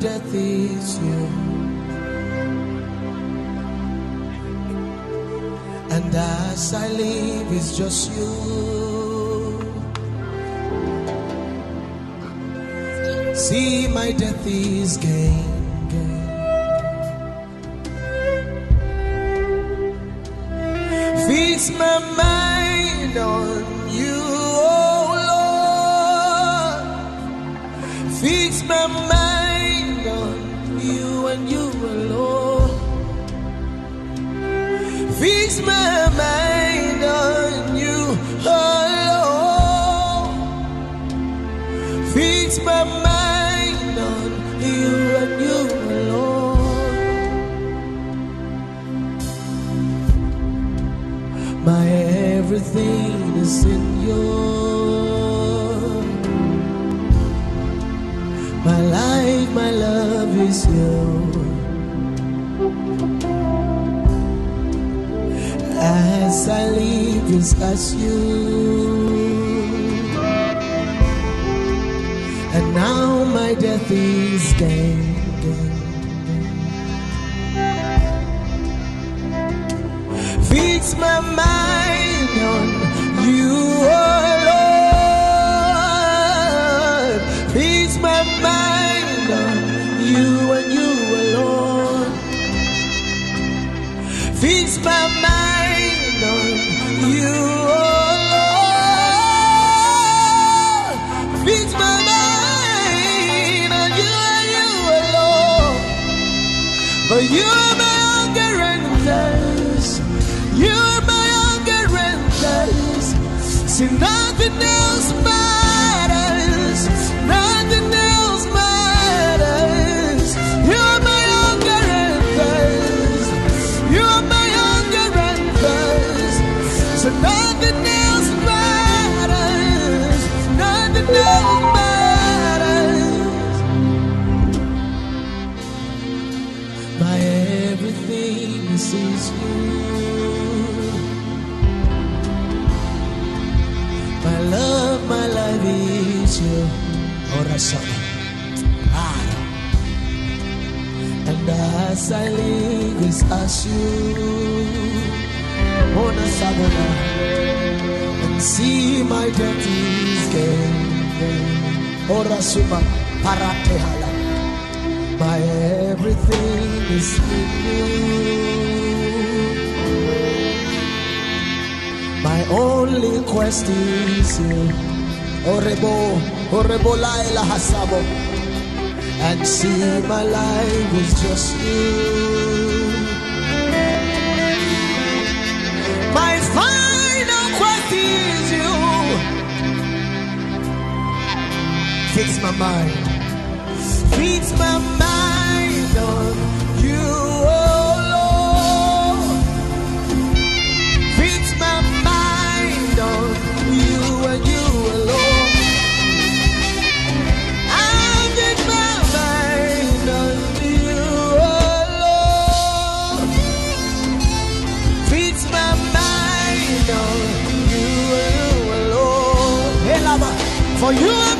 death is you. And as I live, it's just you. See, my death is gain. Fix my mind on you, As I live, just you. And now my death is gain. gain, gain. Fix my mind Fix my mind on you, oh Lord. Fix my mind on you and you alone. For you're my hunger and thirst. You're my hunger and thirst. See, nothing else as I live is as you. Ona sabona. And see my is gain. Ora suma. Parate hala. My everything is in you. My only quest is you. Orebo, orebo laila hasabo. And see my life is just you. My final quest is you. Fix my mind. Fix my mind for you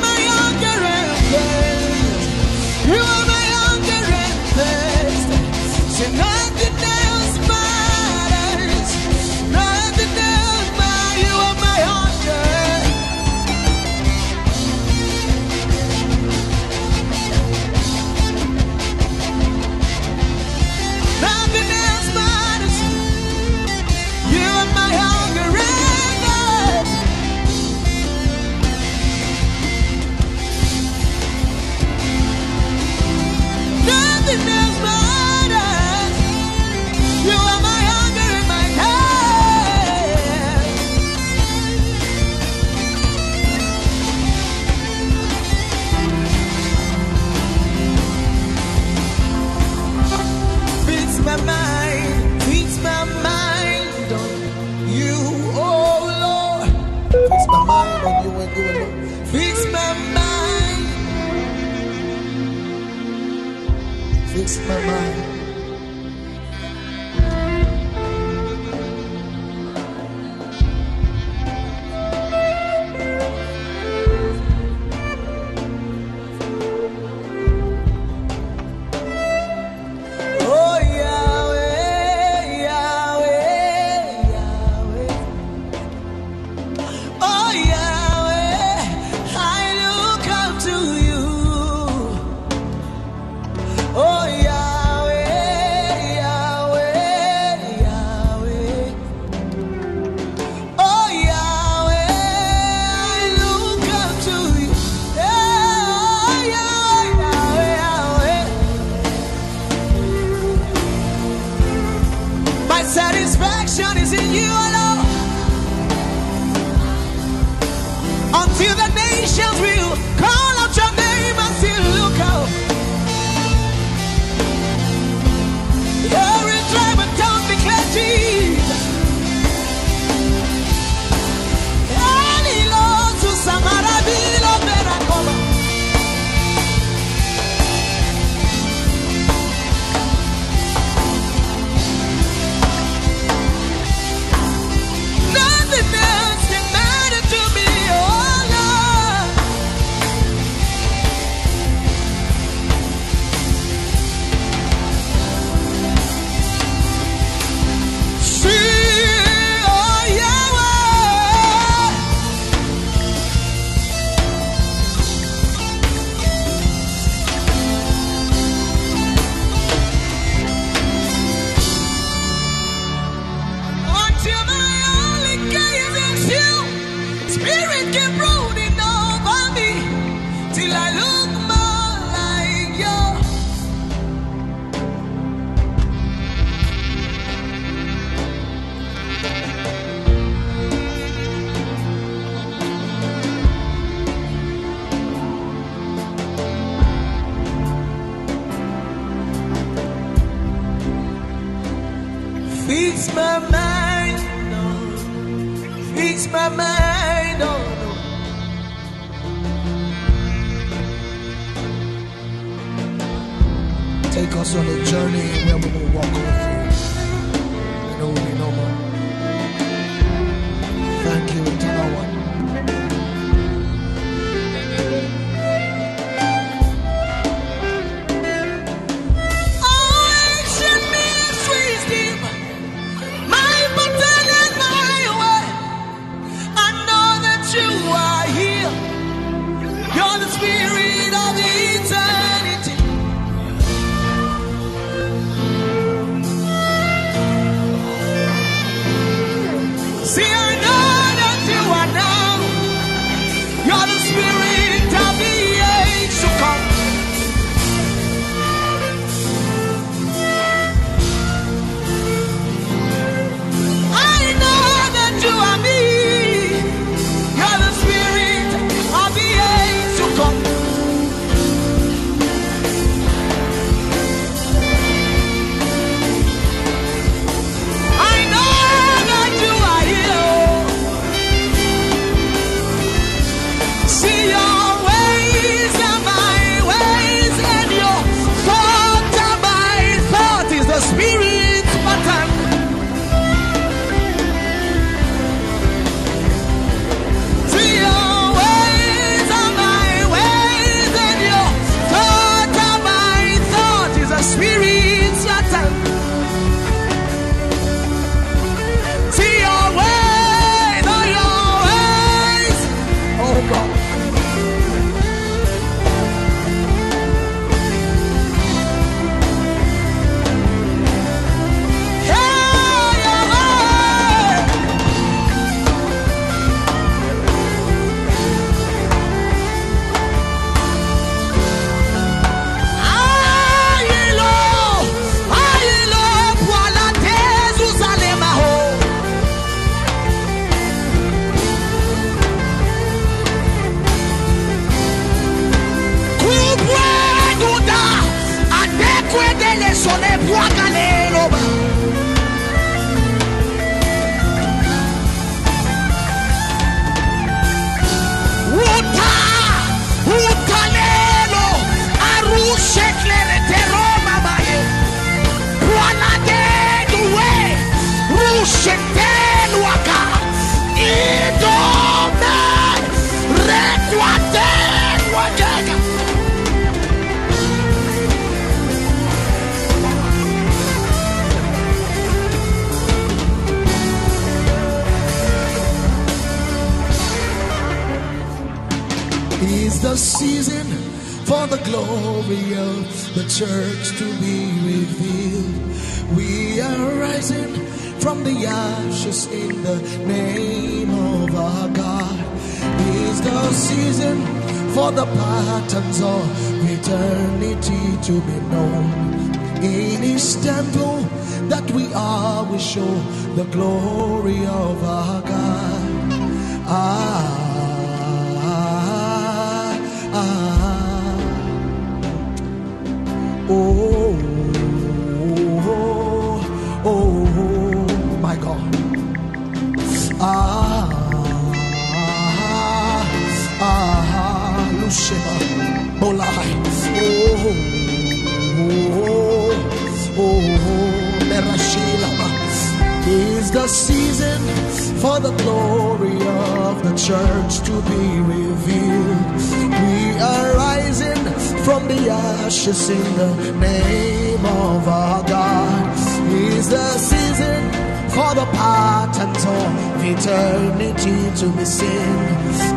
ashes in the name of our God. Is the season for the patterns of eternity to be seen.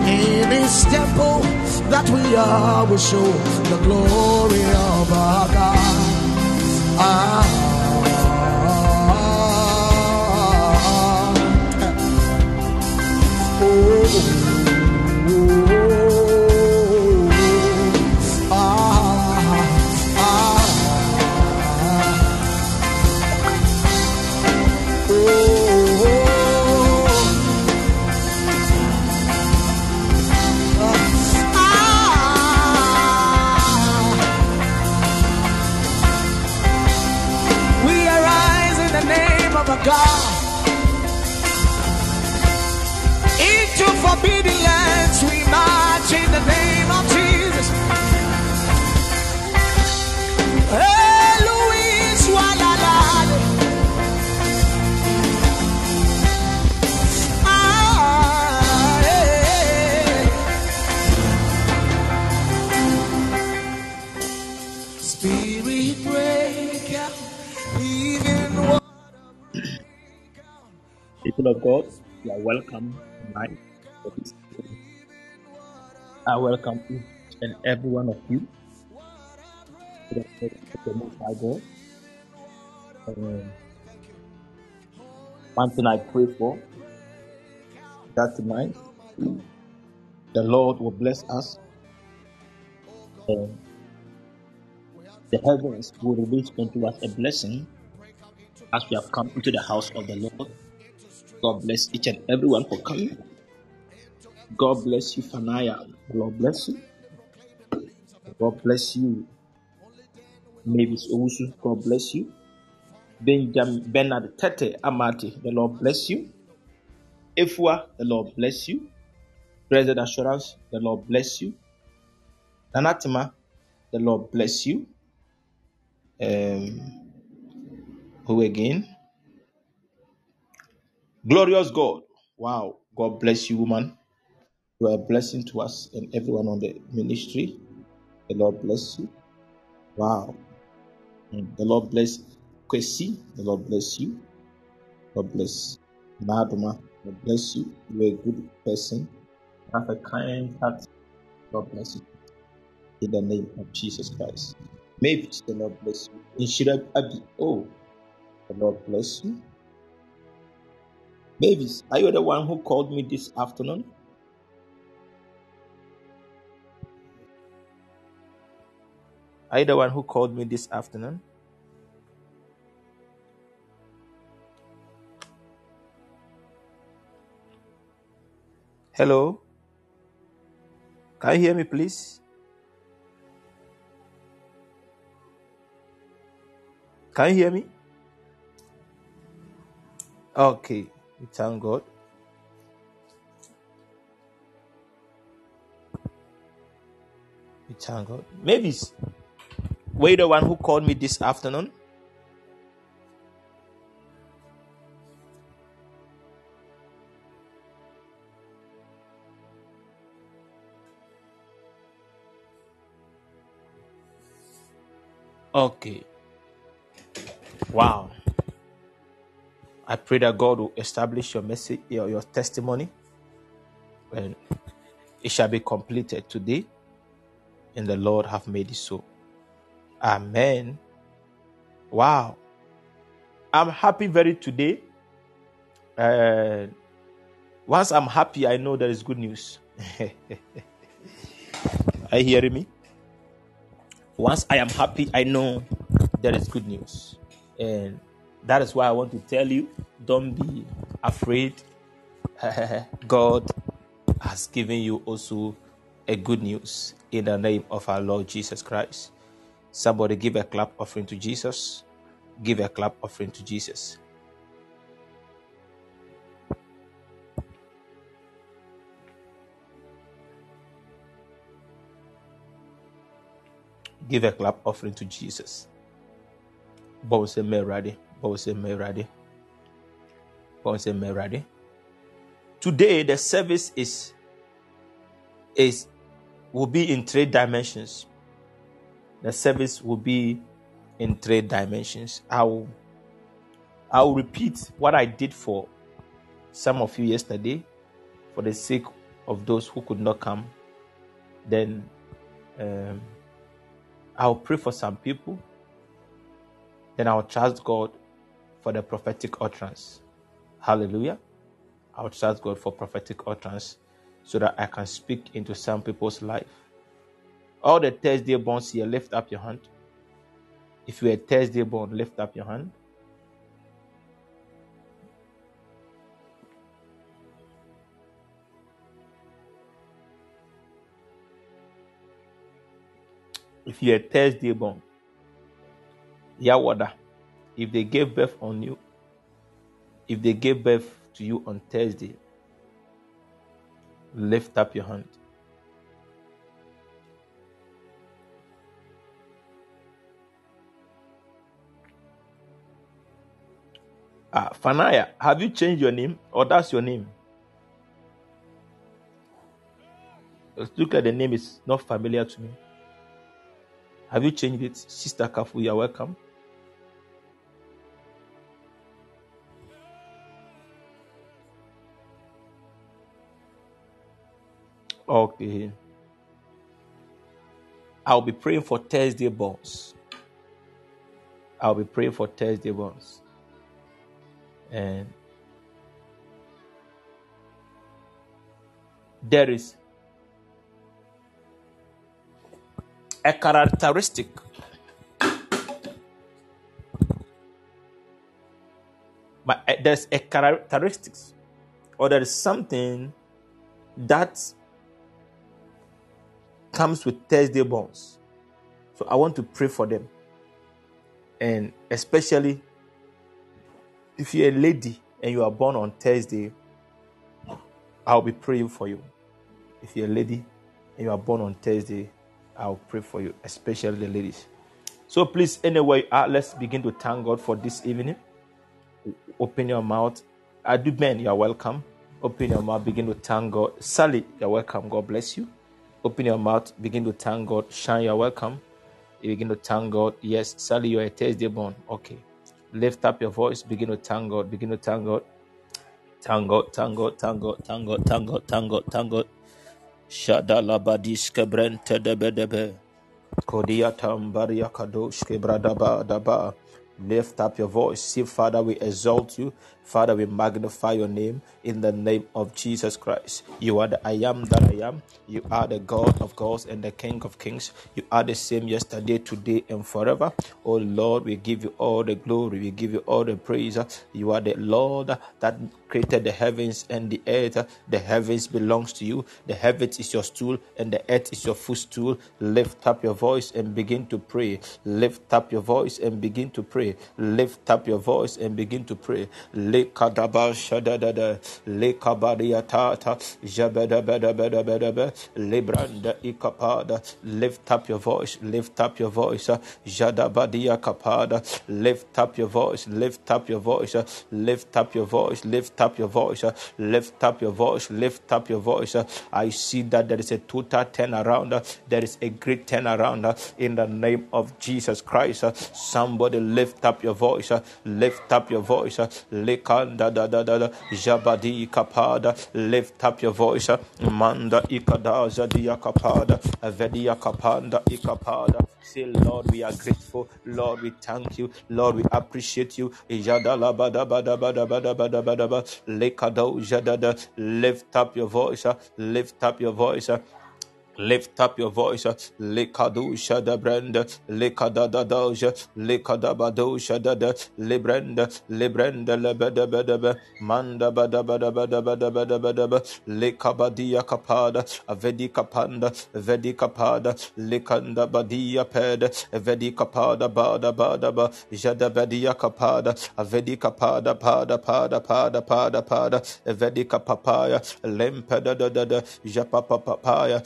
In His temple that we are, will show the glory of our God. Ah. People of God, you are welcome I welcome each and every one of you to the the Most High God. Um, one thing I pray for that tonight the Lord will bless us and the heavens will release unto us a blessing as we have come into the house of the Lord. God bless each and everyone for coming. God bless you, Fanaya. God bless you. God bless you, Mavis Owusu. God bless you. Benjamin Bernard Tete Amati. The Lord bless you. Ifwa, the Lord bless you. Blessed Assurance, the Lord bless you. Nanatima, the Lord bless you. Um, who again? Glorious God. Wow. God bless you, woman. You are a blessing to us and everyone on the ministry. The Lord bless you. Wow. Mm. The Lord bless Kwesi. The Lord bless you. God bless Naduma. God bless you. You are a good person. Have a kind heart. God bless you. In the name of Jesus Christ. Maybe the Lord bless you. Inshira Abi. Oh, the Lord bless you. Mavis, are you the one who called me this afternoon? Are you the one who called me this afternoon? Hello? Can you hear me, please? Can you hear me? Okay. We thank God. We thank God. Mavis, were you the one who called me this afternoon? Okay. Wow. I pray that God will establish your message, your, your testimony, and it shall be completed today, and the Lord have made it so. Amen. Wow. I'm happy very today. Uh, once I'm happy, I know there is good news. Are you hearing me? Once I am happy, I know there is good news. And that is why I want to tell you don't be afraid. God has given you also a good news in the name of our Lord Jesus Christ. Somebody give a clap offering to Jesus. Give a clap offering to Jesus. Give a clap offering to Jesus. Bow say me ready. Bow say me ready. Bow say me ready. Today the service is is will be in three dimensions. The service will be in three dimensions. I will I will repeat what I did for some of you yesterday for the sake of those who could not come. Then um, I'll pray for some people. Then I'll trust God for the prophetic utterance. Hallelujah. I'll trust God for prophetic utterance so that I can speak into some people's life. All the Thursday borns here, lift up your hand. If you're a Thursday born, lift up your hand. If you're a Thursday born, Yawada, if they gave birth on you, If they gave birth to you on Thursday, lift up your hand. Ah, Fanaya, have you changed your name or that's your name? Let's look at the name, it's not familiar to me. Have you changed it? Sister Kafu, you are welcome. Okay. I'll be praying for Thursday bonds. I'll be praying for Thursday bonds. And there is a characteristic but eh, there's a characteristics or there is something that comes with Thursday bonds. So I want to pray for them. And especially if you're a lady and you are born on Thursday, I'll be praying for you. If you're a lady and you are born on Thursday, I'll pray for you, especially the ladies. So please, anyway, uh, let's begin to thank God for this evening. Open your mouth. I do men, you are welcome. Open your mouth, begin to thank God. Sally, you're welcome. God bless you. Open your mouth, begin to thank God. Shine, you're welcome. You begin to thank God. Yes, Sally, you're a Thursday born. Okay. Lift up your voice, begin to thank God. Begin to thank God. Thank God, thank God, thank God, thank God, thank God, thank God, thank God. Shadalabadiske brente debe debe. Kodiatam bariakadoshke bradaba daba. Lift up your voice. See, Father, we exalt you. Father, we magnify your name in the name of Jesus Christ. You are the I am that I am. You are the God of gods and the King of kings. You are the same yesterday, today, and forever. Oh Lord, we give you all the glory. We give you all the praise. You are the Lord that created the heavens and the earth. The heavens belongs to you. The heavens is your stool and the earth is your footstool. Lift up your voice and begin to pray. Lift up your voice and begin to pray. Lift up your voice and begin to pray. Le kadaba shadadada le kabaria tata jabada bada bada bada bada libranda ikapada. Lift up your voice. Lift up your voice. Jadabadia kapada lift up your voice. Lift up your voice. Lift up your voice. Lift up your voice uh, lift up your voice lift up your voice. Uh, I see that there is a total turnaround uh, there is a great turnaround in the name of jesus christ. Somebody lift up your voice lift up your voice lift kanda da da da da jabadi kapada lift up your voice manda ikada zadia kapada vedia kapanda ikapada. Say lord we are grateful. Lord we thank you. Lord we appreciate you. Jadala bada bada bada bada bada bada lekado jadada lift up your voice uh, lift up your voice uh, Lift up your voice, uh, Lekadu Shada Brenda, Lekada Doja, Lekada Bado Shada, Librenda, Librenda, Lebeda Bedaba, Manda Bada Bada Bada Bada Bada Bada, Lekabadia Kapada, Avedi Kapanda, Vedi Kapada, Lekanda Badia Ped, Vedi Kapada Bada Bada Ba, Jada Badia Kapada, Avedi Kapada Pada Pada Pada Pada Pada, Vedi Kapapaya, Lempada Dada, Japapa Papaya,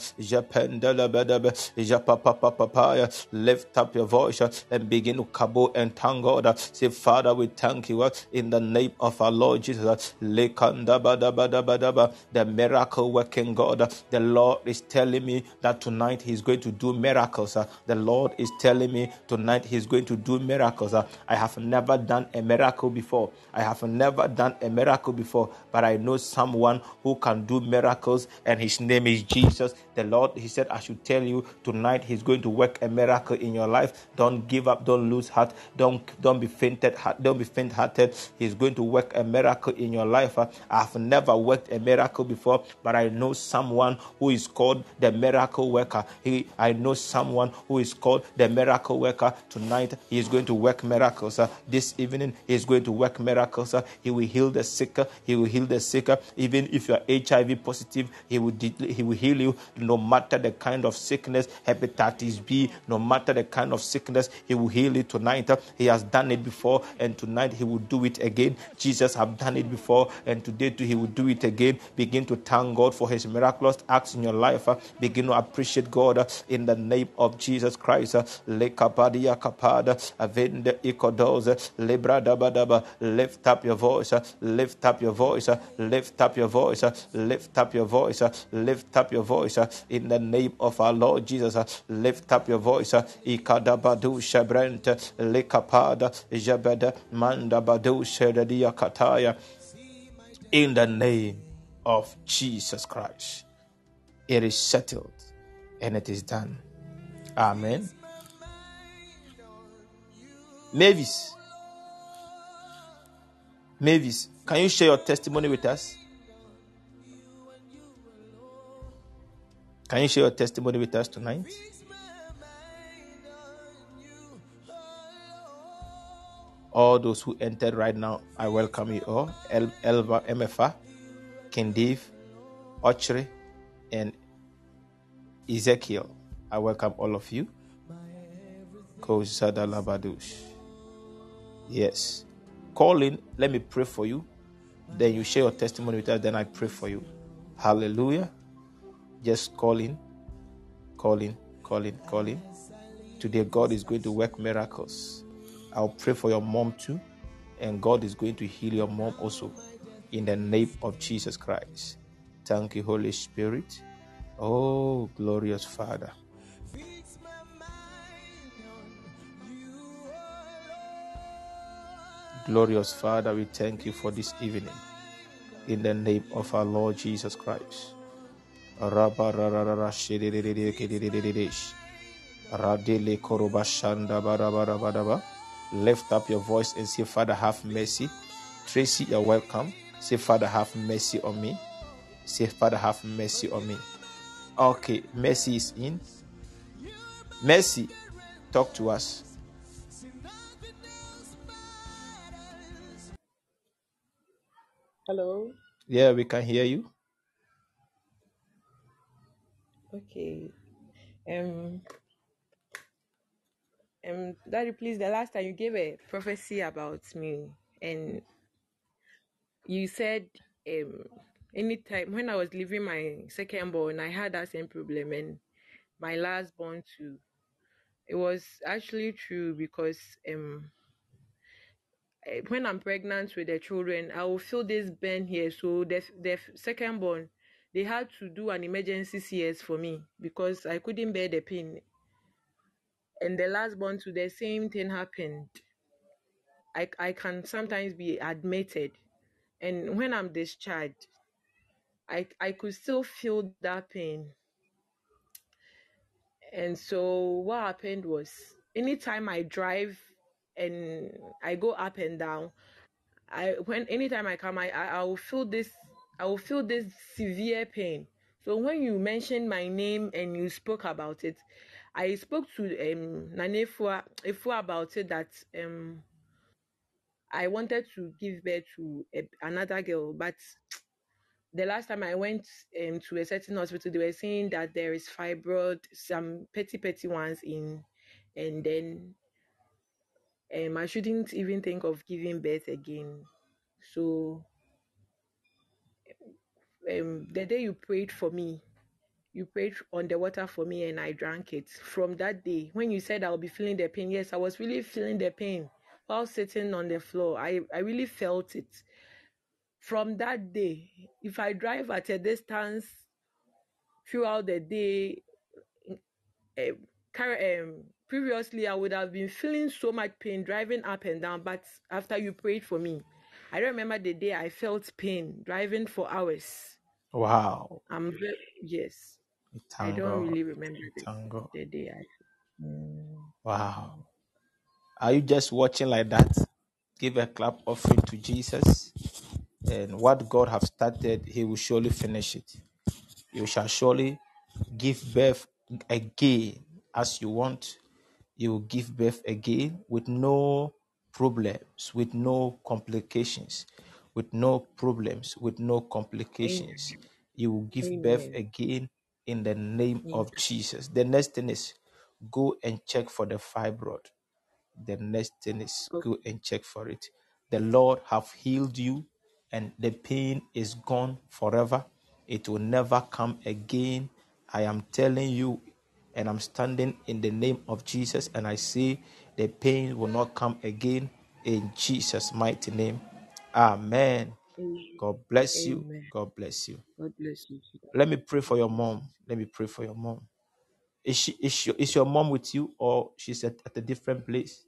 Lift up your voice uh, and begin to kabo and thank God. Uh, say, Father, we thank you uh, in the name of our Lord Jesus. The miracle working God. The Lord is telling me that tonight He's going to do miracles. The Lord is telling me tonight He's going to do miracles. I have never done a miracle before. I have never done a miracle before, but I know someone who can do miracles, and His name is Jesus. The Lord he said, I should tell you tonight He's going to work a miracle in your life. Don't give up, don't lose heart, don't don't be fainted, don't be faint-hearted. He's going to work a miracle in your life. I've never worked a miracle before, but I know someone who is called the miracle worker. He I know someone who is called the miracle worker. Tonight he is going to work miracles. This evening he is going to work miracles. He will heal the sick. He will heal the sick. Even if you are HIV positive, he will he will heal you no matter matter the kind of sickness, hepatitis B, no matter the kind of sickness, He will heal it tonight. He has done it before, and tonight He will do it again. Jesus have done it before, and today too He will do it again. Begin to thank God for His miraculous acts in your life. Begin to appreciate God in the name of Jesus Christ. Lekapadia kapada, avende ikodos, lebra daba daba. Lift up your voice, lift up your voice, lift up your voice, lift up your voice, lift up your voice in the name of our Lord Jesus. Uh, lift up your voice, uh, ikadabadu shabrent, lekapada, jabada, manda badu sheredia kataya. In the name of Jesus Christ, it is settled and it is done. Amen. Mavis, Mavis, can you share your testimony with us? Can you share your testimony with us tonight? All those who entered right now, I welcome you all. El- Elva MFA, Kindiv, Ochre, and Ezekiel. I welcome all of you. Yes. Call in. Let me pray for you. Then you share your testimony with us. Then I pray for you. Hallelujah. Just calling, calling, Call in. Call in. Call in. Today, God is going to work miracles. I'll pray for your mom too. And God is going to heal your mom also. In the name of Jesus Christ. Thank you, Holy Spirit. Oh, glorious Father. Glorious Father, we thank you for this evening. In the name of our Lord Jesus Christ. Lift up your voice and say, Father, have mercy. Tracy, you're welcome. Say, Father, have mercy on me. Say, Father, have mercy on me. Okay, mercy is in. Mercy, talk to us. Hello. Yeah, we can hear you. Okay. Um. Um. Daddy, please. The last time you gave a prophecy about me, and you said, um, anytime when I was leaving my second born, I had that same problem, and my last born too. It was actually true because um, eh, when I'm pregnant with the children, I will feel this burn here. So the the second born, they had to do an emergency CS for me because I couldn't bear the pain. And the last born to the same thing happened. I I can sometimes be admitted, and when I'm discharged, I I could still feel that pain. And so what happened was anytime I drive and I go up and down, I when anytime I come I, I I will feel this I will feel this severe pain. So when you mentioned my name and you spoke about it, I spoke to um Efua about it that um I wanted to give birth to a, another girl, but the last time I went um, to a certain hospital, they were saying that there is fibroid, some petty petty ones in, and then um, I shouldn't even think of giving birth again. So um, the day you prayed for me, you prayed on the water for me, and I drank it. From that day, when you said I'll be feeling the pain, yes, I was really feeling the pain while sitting on the floor. I I really felt it. From that day, if I drive at a distance throughout the day, um, um, previously I would have been feeling so much pain driving up and down, but after you prayed for me, I remember the day I felt pain driving for hours. Wow. I'm very, yes, I don't really remember the, the day I. Mm. Wow. Are you just watching like that? Give a clap offering to Jesus. And what God have started, He will surely finish it. You shall surely give birth again as you want. You will give birth again with no problems, with no complications, with no problems, with no complications. You will give birth again in the name of Jesus. The next thing is go and check for the fibroid. The next thing is go and check for it. The Lord have healed you and the pain is gone forever. It will never come again. I am telling you, and I'm standing in the name of Jesus, and I say the pain will not come again in Jesus' mighty name. Amen. Amen. God bless you. Amen. God bless you. God bless you. Let me pray for your mom. Let me pray for your mom. Is she is your, is your mom with you or she's at, at a different place?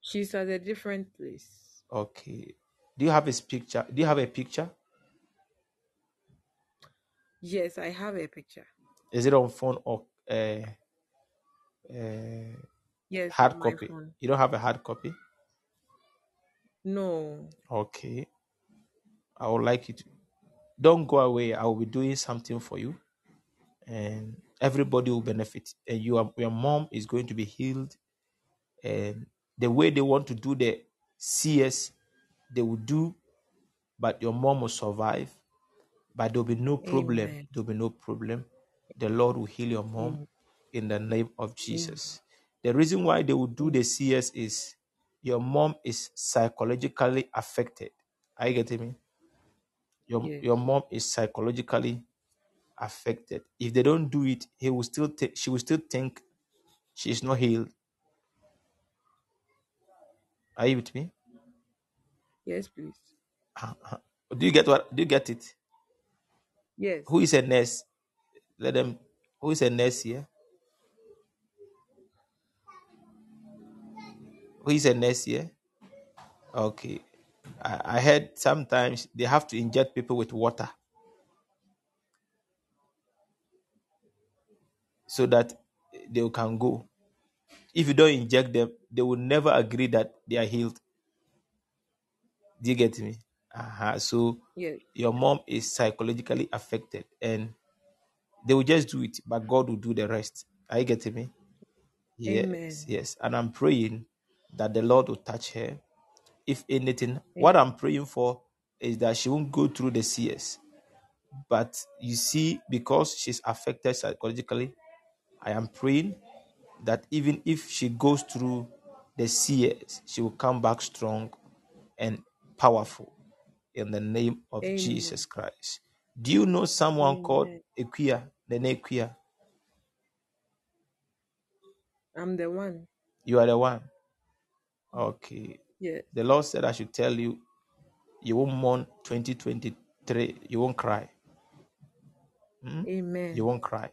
She's at a different place. Okay. Do you have his picture? Do you have a picture? Yes, I have a picture. Is it on phone or uh, uh, Yes, hard on my copy? phone. You don't have a hard copy? No. Okay. I would like you to don't go away. I will be doing something for you, and everybody will benefit. And you, are, your mom is going to be healed. And the way they want to do the CS, they will do, but your mom will survive. But there'll be no problem. Amen. There'll be no problem. The Lord will heal your mom Amen. in the name of Amen. Jesus. The reason why they will do the CS is your mom is psychologically affected. Are you getting me? Your Yes. your mom is psychologically affected. If they don't do it, he will still think she will still think she's not healed. Are you with me? Yes, please. Uh-huh. Do you get what? Do you get it? Yes. Who is a nurse? Let them. Who is a nurse here? Is a nurse here? Okay. I, I heard sometimes they have to inject people with water so that they can go. If you don't inject them, they will never agree that they are healed. Do you get me? Uh-huh. So Yes. your mom is psychologically affected and they will just do it, but God will do the rest. Are you getting me? Yes, Amen. yes. And I'm praying that the Lord will touch her. If anything, what I'm praying for is that she won't go through the CS. But you see, because she's affected psychologically, I am praying that even if she goes through the CS, she will come back strong and powerful in the name of Amen. Jesus Christ. Do you know someone called Amen. Equia, the name Equia? I'm the one. You are the one. Okay. Yeah. The Lord said I should tell you, you won't mourn 2023. You won't cry. Hmm? You won't cry.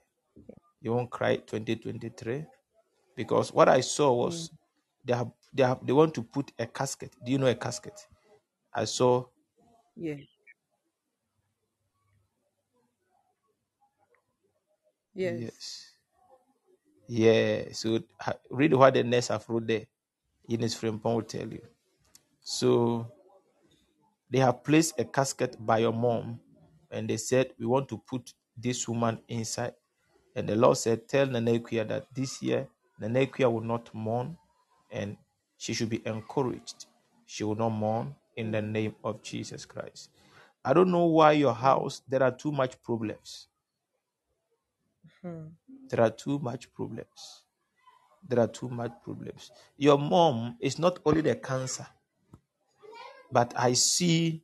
You won't cry 2023 because what I saw Amen. was they have they have they want to put a casket. Do you know a casket? I saw Yes. Yes. yes. Yeah. So ha- read what the nurse have wrote there. Ines Frimpong will tell you. So they have placed a casket by your mom and they said we want to put this woman inside. And the Lord said, Tell Nanekia that this year Nanekia will not mourn and she should be encouraged. She will not mourn in the name of Jesus Christ. I don't know why your house there are too much problems. Hmm. There are too much problems. There are too much problems. Your mom is not only the cancer, but I see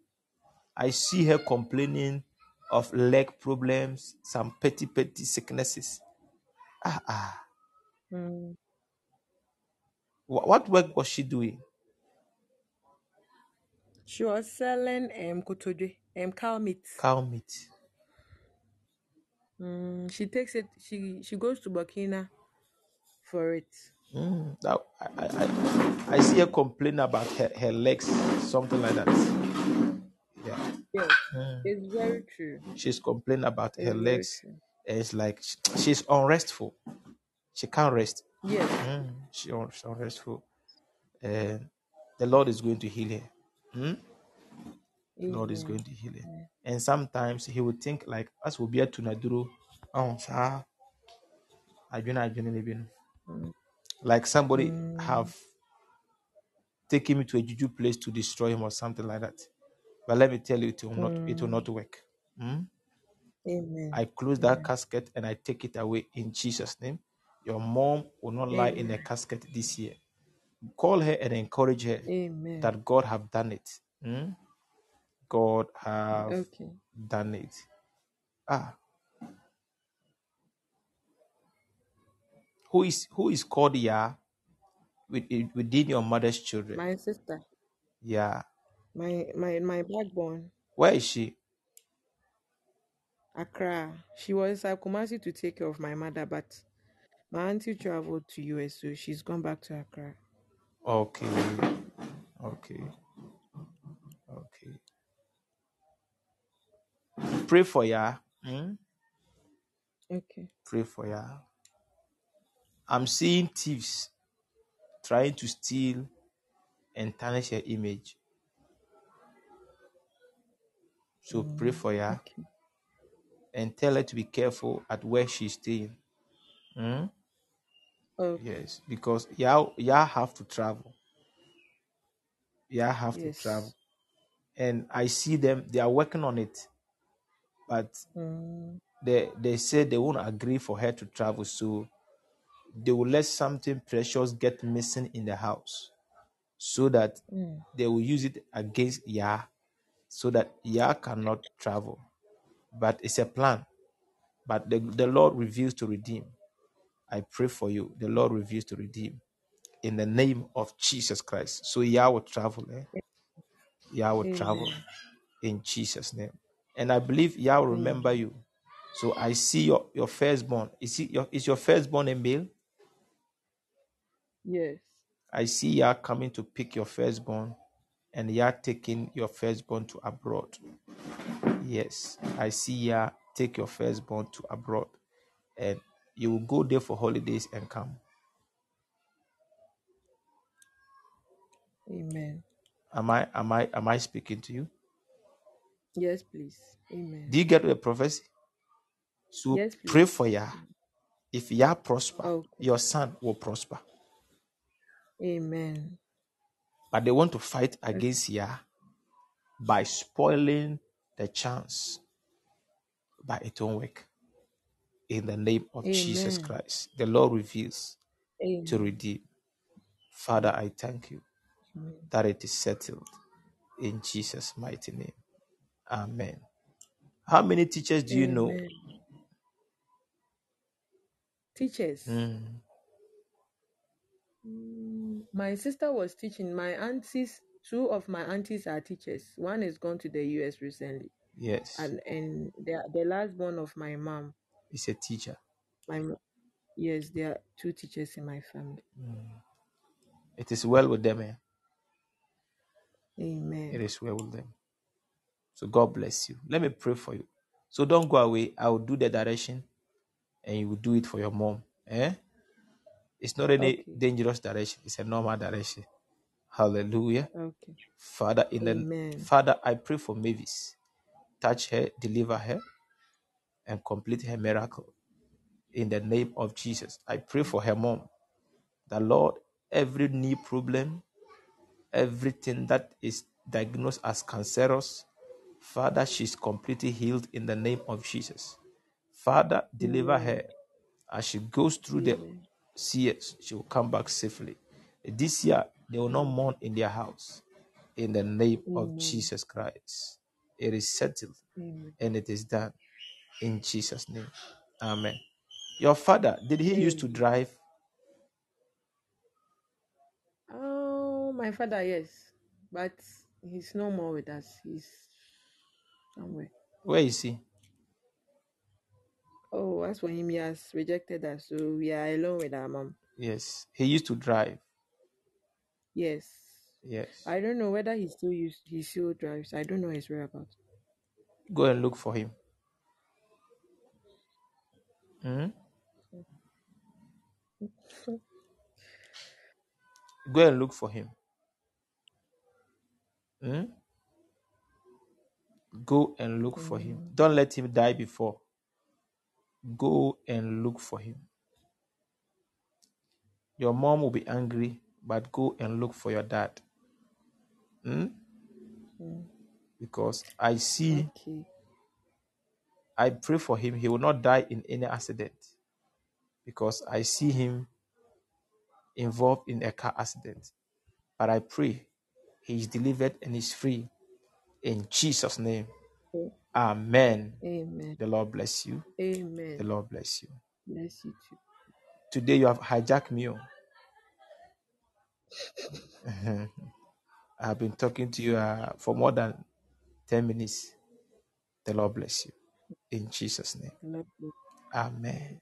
I see her complaining of leg problems, some petty petty sicknesses. Ah ah. Wha- What work was she doing? She was selling um kotodwe, um cow meat. Cow meat. Mm, she takes it. She she goes to Burkina for it. Mm, that, I, I, I I see her complain about her, her legs, something like that. Yeah. Yes, Mm. it's very true. She's complaining about her It's very legs. And It's like she's unrestful. She can't rest. Yes. Mm, she un- she's unrestful. And the Lord is going to heal her. Mm? The Lord is going to heal her. And sometimes he will think like us will be a tunaduro. Oh, sir. adwene adwene no bi no. Mm. Like somebody Mm. have taken me to a juju place to destroy him or something like that. But let me tell you, it will not it will Mm. not work. Mm? Amen. I close that casket and I take it away in Jesus' name. Your mom will not lie in a casket this year. Call her and encourage her Amen. that God have done it. Hmm? God have Okay. done it. Ah, who is who is called Yah with- within your mother's children? My sister, Yeah. my my my backbone, Where is she? Accra. She was at Kumasi to take care of my mother, but my auntie traveled to US, so she's gone back to Accra. Okay. Okay. Okay. Pray for Yah. Hmm? Okay. Pray for Yah. I'm seeing thieves trying to steal and tarnish her image. So pray Mm, for her okay. and tell her to be careful at where she's staying. Hmm? Okay. Yes, because y'all y'all have to travel. Y'all have to travel. And I see them, they are working on it. But Mm, they they say they won't agree for her to travel. So they will let something precious get missing in the house so that mm, they will use it against Yah so that Yah cannot travel. But it's a plan. But the, the Lord reveals to redeem. I pray for you. The Lord reveals to redeem in the name of Jesus Christ. So Yah will travel. Eh? Yah will travel in Jesus' name. And I believe Yah will remember you. So I see your, your firstborn. Is, it your, is your firstborn a male? Yes. I see Yah coming to pick your firstborn and Yah taking your firstborn to abroad. Yes, I see Yah take your firstborn to abroad and you will go there for holidays and come. Amen. Am I am I am I speaking to you? Yes, please. Amen. Do you get the prophecy? So Yes, pray for Yah. If Yah prosper, Okay. your son will prosper. Amen. But they want to fight against Yah by spoiling the chance, but it won't work. In the name of Jesus Christ, the Lord reveals to redeem. Father, I thank you Amen. that it is settled in Jesus' mighty name. Amen. How many teachers do you know? Teachers. Mm, My sister was teaching. My aunties, two of my aunties are teachers. One is gone to the US recently, yes, and and the the last one of my mom. he's a teacher. My mo- yes, there are two teachers in my family. Mm. It is well with them. Eh? It Amen. is well with them. So God bless you. Let me pray for you. So don't go away. I will do the direction and you will do it for your mom. Eh? It's not any Okay. dangerous direction, it's a normal direction. Hallelujah. Okay. Father, in the Father, I pray for Mavis. Touch her, deliver her, and complete her miracle. In the name of Jesus. I pray for her mom. The Lord, every knee problem, everything that is diagnosed as cancerous, Father, she's completely healed in the name of Jesus. Father, deliver her as she goes through the Amen. years, she will come back safely. This year, they will not mourn in their house. In the name of Jesus Christ. It is settled Amen. and it is done. In Jesus' name. Amen. Your father, did he used to drive? Oh, my father, yes, but he's no more with us. He's somewhere. Where is he? Oh, as for him, he has rejected us, so we are alone with our mom. Yes. He used to drive. Yes. Yes. I don't know whether he still use he still drives. I don't know his whereabouts. Go and look for him. Hmm? Go and look for him. Hmm? Go and look for him. Mm, Don't let him die before. Go and look for him. Your mom will be angry, but go and look for your dad. Hmm? mm, Because I see okay. I pray for him. He will not die in any accident because I see him involved in a car accident. But I pray he is delivered and is free in Jesus' name. Amen. Amen. The Lord bless you. Amen. The Lord bless you. Bless you too. Today you have hijacked me. oh. I have been talking to you uh, for more than 10 minutes. The Lord bless you. In Jesus' name. Lord bless Amen.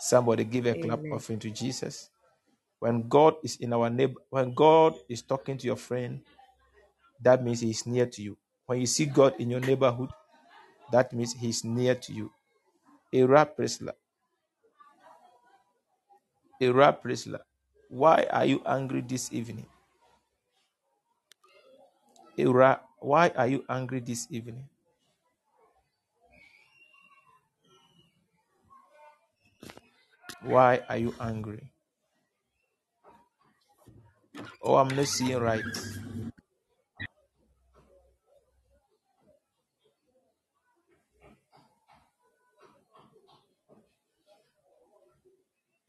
Somebody give a clap Amen. offering to Jesus. When God is in our neighbor, when God is talking to your friend, that means He is near to you. When you see God in your neighborhood, that means he's near to you. Era Prisla, Era Prisla, why are you angry this evening? Era, why are you angry this evening? Why are you angry? Oh, I'm not seeing right.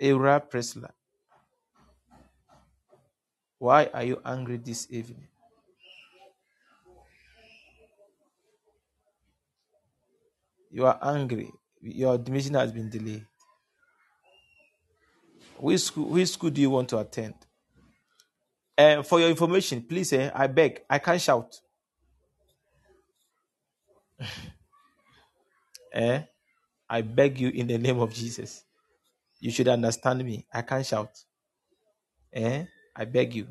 Era Prisla, why are you angry this evening? You are angry. Your admission has been delayed. Which school, which school do you want to attend? And for your information, please, eh, I beg, I can't shout. Eh? I beg you in the name of Jesus. You should understand me. I can't shout. Eh? I beg you.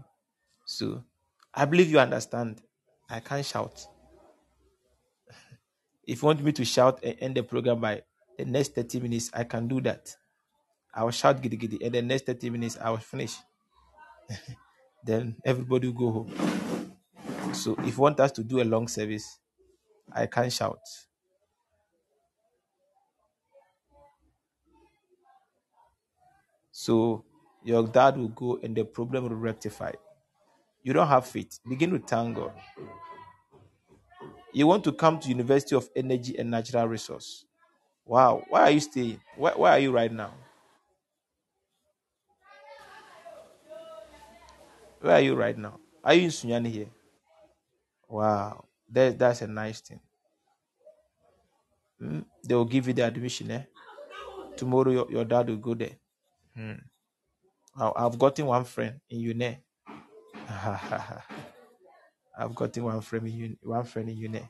So, I believe you understand. I can't shout. If you want me to shout and end the program by the next 30 minutes, I can do that. I will shout giddy giddy, and the next 30 minutes I will finish. Then everybody will go home. So if you want us to do a long service, I can't shout. So your dad will go and the problem will rectify. You don't have faith. Begin to thank God. You want to come to University of Energy and Natural Resource. Wow. Why are you staying? Where, where are you right now? Where are you right now? Are you in Sunyani here? Wow. That, that's a nice thing. Mm, They will give you the admission. Eh? Tomorrow your, your dad will go there. Hmm. I've gotten one friend in UNE. I've gotten one friend in UNE, one friend in UNE.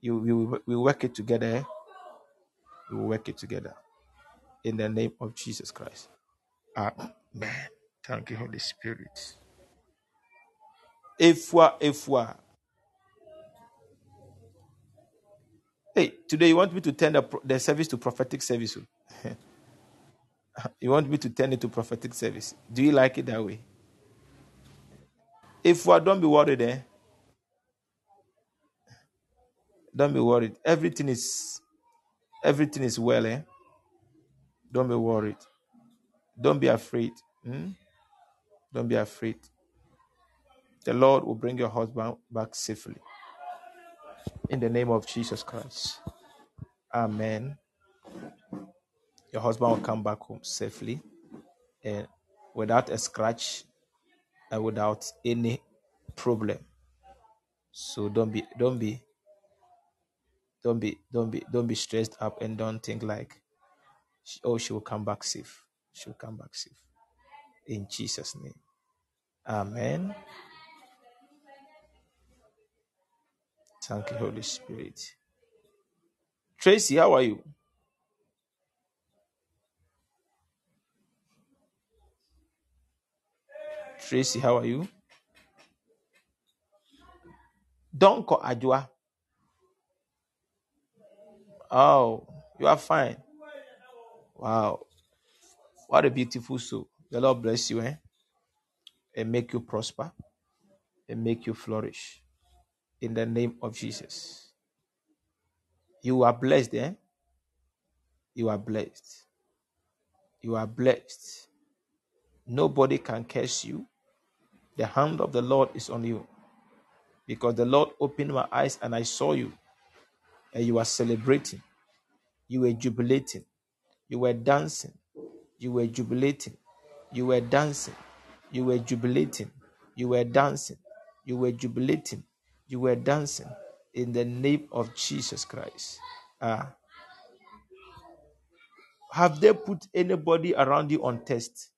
You we will we work it together. Eh? We will work it together in the name of Jesus Christ. Amen. Thank you, Holy Spirit. Efwa, efwa. Hey, today you want me to turn the, the service to prophetic service? oh? you want me to turn it to prophetic service? Do you like it that way? Efwa, don't be worried, eh? Don't be worried. Everything is everything is well, eh? Don't be worried. Don't be afraid. hmm? Don't be afraid. The Lord will bring your husband back safely. In the name of Jesus Christ. Amen. Your husband will come back home safely and without a scratch and without any problem. So don't be don't be don't be don't be don't be stressed up and don't think like oh she will come back safe. She will come back safe. In Jesus' name. Amen. Thank you, Holy Spirit. Tracy, how are you? Tracy, how are you? Donko Ajwa. Oh, you are fine. Wow. What a beautiful soul. The Lord bless you, eh? And make you prosper and make you flourish. In the name of Jesus. You are blessed, eh? You are blessed. You are blessed. Nobody can curse you. The hand of the Lord is on you. Because the Lord opened my eyes and I saw you. And you were celebrating. You were jubilating. You were dancing. You were jubilating. You were dancing. You were jubilating. You were dancing. You were jubilating. You were dancing in the name of Jesus Christ. Ah. have they put anybody around you on test?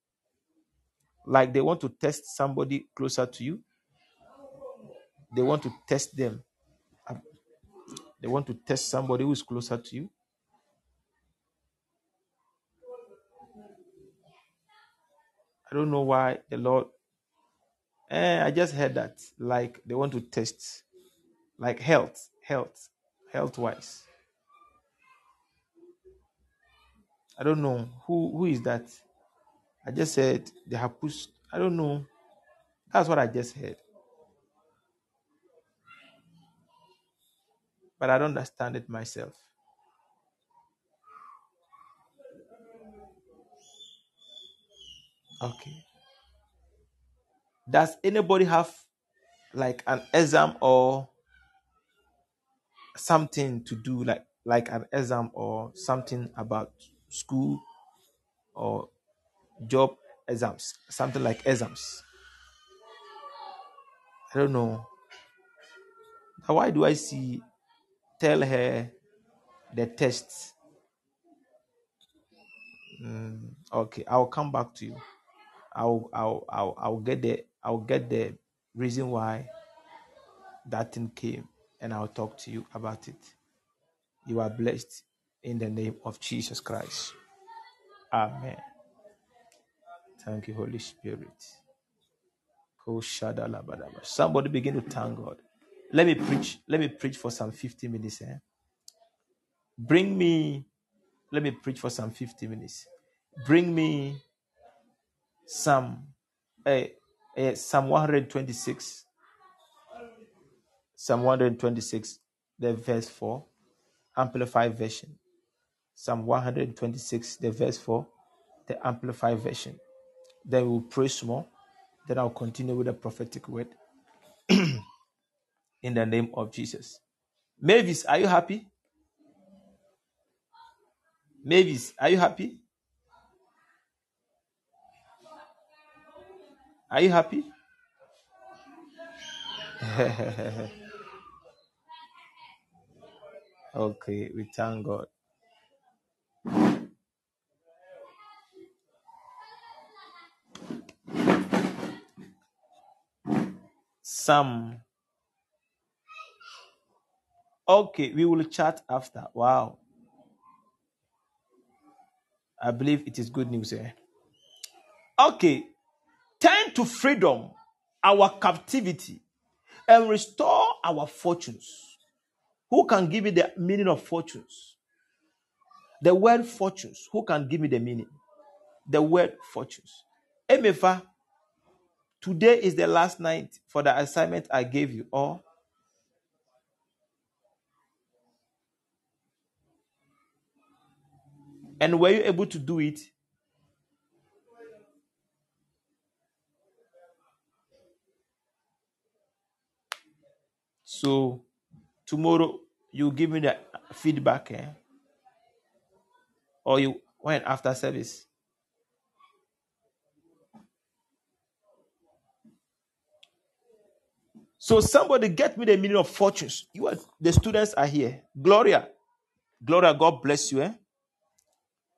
Like they want to test somebody closer to you? They want to test them. They want to test somebody who is closer to you? I don't know why the Lord. Eh, I just heard that. Like they want to test, like health, health, health wise. I don't know who who is that. I just said they have pushed. I don't know. That's what I just heard, but I don't understand it myself. Okay. Does anybody have like an exam or something to do like like an exam or something about school or job exams, something like exams? I don't know. Now, why do I see tell her the test? Mm, okay, I'll come back to you. I'll I'll I'll I'll get the I'll get the reason why that thing came and I'll talk to you about it. You are blessed in the name of Jesus Christ. Amen. Thank you, Holy Spirit. Somebody begin to thank God. Let me preach. Let me preach for some 50 minutes. Eh? Bring me, let me preach for some 50 minutes. Bring me some uh, uh, Psalm 126. Psalm 126, the verse 4, Amplified Version. Psalm 126, the verse 4, the Amplified Version. Then we'll pray some. Then I'll continue with the prophetic word in the name of Jesus. Mavis, are you happy? Mavis, are you happy? Are you happy? okay, we thank God. Some. Okay, we will chat after. Wow. I believe it is good news. Eh? Okay, turn to freedom, our captivity, and restore our fortunes. Who can give me the meaning of fortunes? The word fortunes. Who can give me the meaning? The word fortunes. Emefa, today is the last night for the assignment I gave you. Or and were you able to do it? So tomorrow you give me the feedback, eh? or you went after service. So somebody get me the meaning of fortunes. You are the students are here. Gloria, Gloria, God bless you. Eh?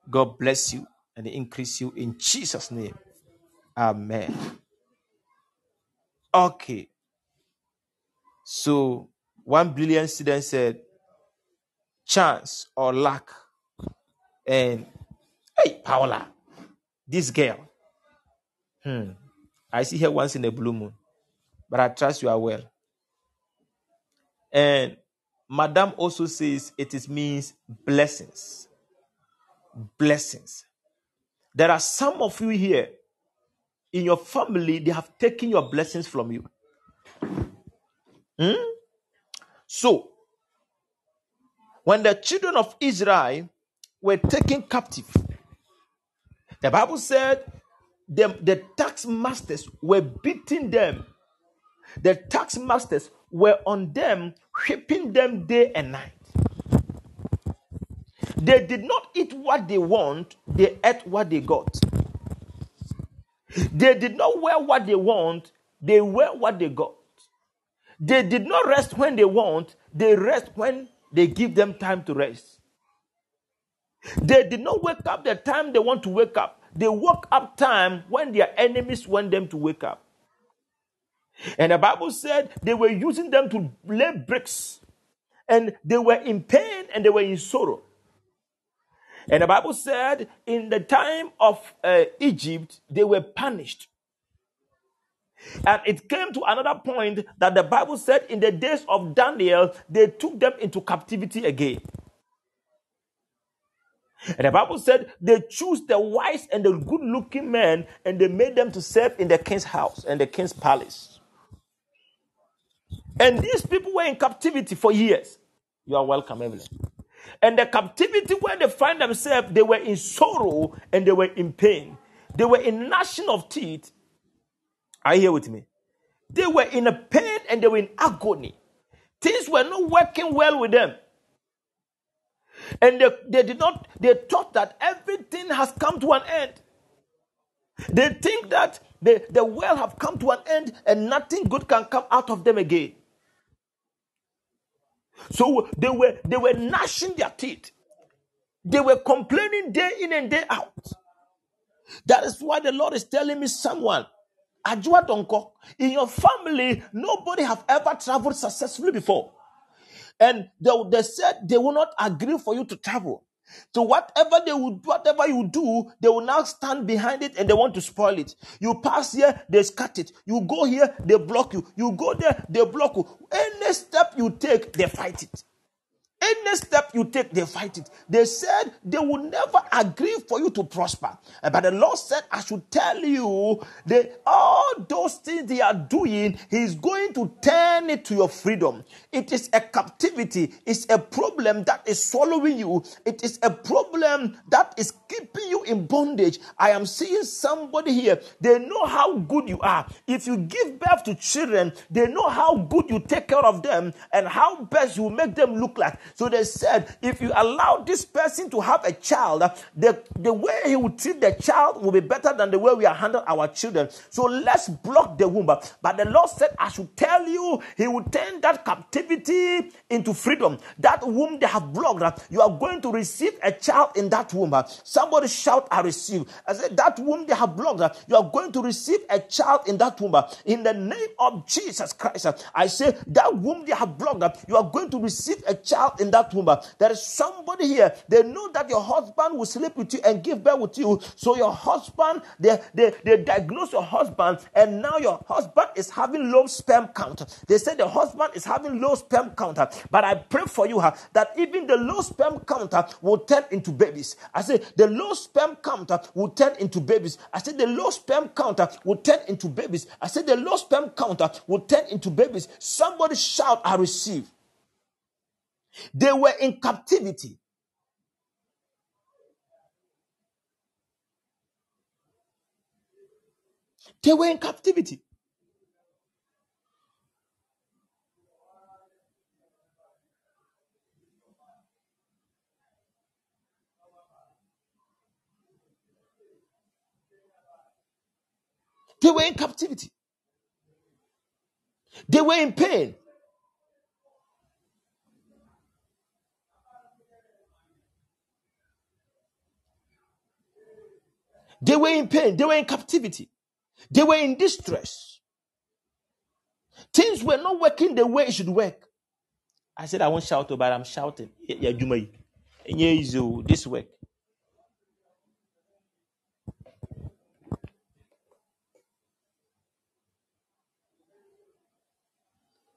God bless you and increase you in Jesus' name. Amen. Okay. So one brilliant student said, chance or luck. And hey, Paula, this girl. Hmm. I see her once in a blue moon, but I trust you are well. And Madame also says it is means blessings. Blessings. There are some of you here in your family, they have taken your blessings from you. Hmm? So, when the children of Israel were taken captive, the Bible said the, the tax masters were beating them. The tax masters were on them, whipping them day and night. They did not eat what they want, they ate what they got. They did not wear what they want, they wear what they got. They did not rest when they want, they rest when they give them time to rest. They did not wake up the time they want to wake up. They woke up time when their enemies want them to wake up. And the Bible said they were using them to lay bricks. And they were in pain and they were in sorrow. And the Bible said in the time of uh, Egypt, they were punished. And it came to another point that the Bible said in the days of Daniel, they took them into captivity again. And the Bible said they chose the wise and the good looking men and they made them to serve in the king's house and the king's palace. And these people were in captivity for years. You are welcome, Evelyn. And the captivity where they find themselves, they were in sorrow and they were in pain. They were in gnashing of teeth. Are you here with me? They were in a pain and they were in agony. Things were not working well with them. And they, they did not, they thought that everything has come to an end. They think that the, the world have come to an end and nothing good can come out of them again. So they were they were gnashing their teeth. They were complaining day in and day out. That is why the Lord is telling me someone, Ajua Donko, in your family, nobody have ever traveled successfully before. And they, they said they will not agree for you to travel. So whatever they would, whatever you do, they will now stand behind it and they want to spoil it. You pass here, they cut it. You go here, they block you. You go there, they block you. Any step you take, they fight it. Any step you take, they fight it. They said they will never agree for you to prosper. Eh, but the Lord said, I should tell you that all those things they are doing, He's going to turn it to your freedom. It is a captivity, it's a problem that is swallowing you, it is a problem that is keeping you in bondage. I am seeing somebody here, they know how good you are. If you give birth to children, they know how good you take care of them and how best you make them look like. So they said, if you allow this person to have a child, uh, the, the way he will treat the child will be better than the way we are handling our children. So let's block the womb. Uh, but the Lord said, I should tell you, He will turn that captivity into freedom. That womb they have blocked, uh, you are going to receive a child in that womb. Somebody shout, I receive. I said, that womb they have blocked, you are going to receive a child in that womb. In the name of Jesus Christ, I say, that womb they have blocked, you are going to receive a child in that womb. There is somebody here, they know that your husband will sleep with you and give birth with you. So your husband, they, they, they diagnose your husband, and now your husband is having low sperm count. They say the husband is having low sperm count. But I pray for you that even the low sperm count will turn into babies. I say the low sperm count will turn into babies. I say the low sperm count will turn into babies. I say the low sperm count will turn into babies. Somebody shout, I receive. They were in captivity. They were in captivity. They were in captivity. They were in pain. They were in pain. They were in captivity. They were in distress. Things were not working the way it should work. I said, I won't shout, oh, but I'm shouting. This work.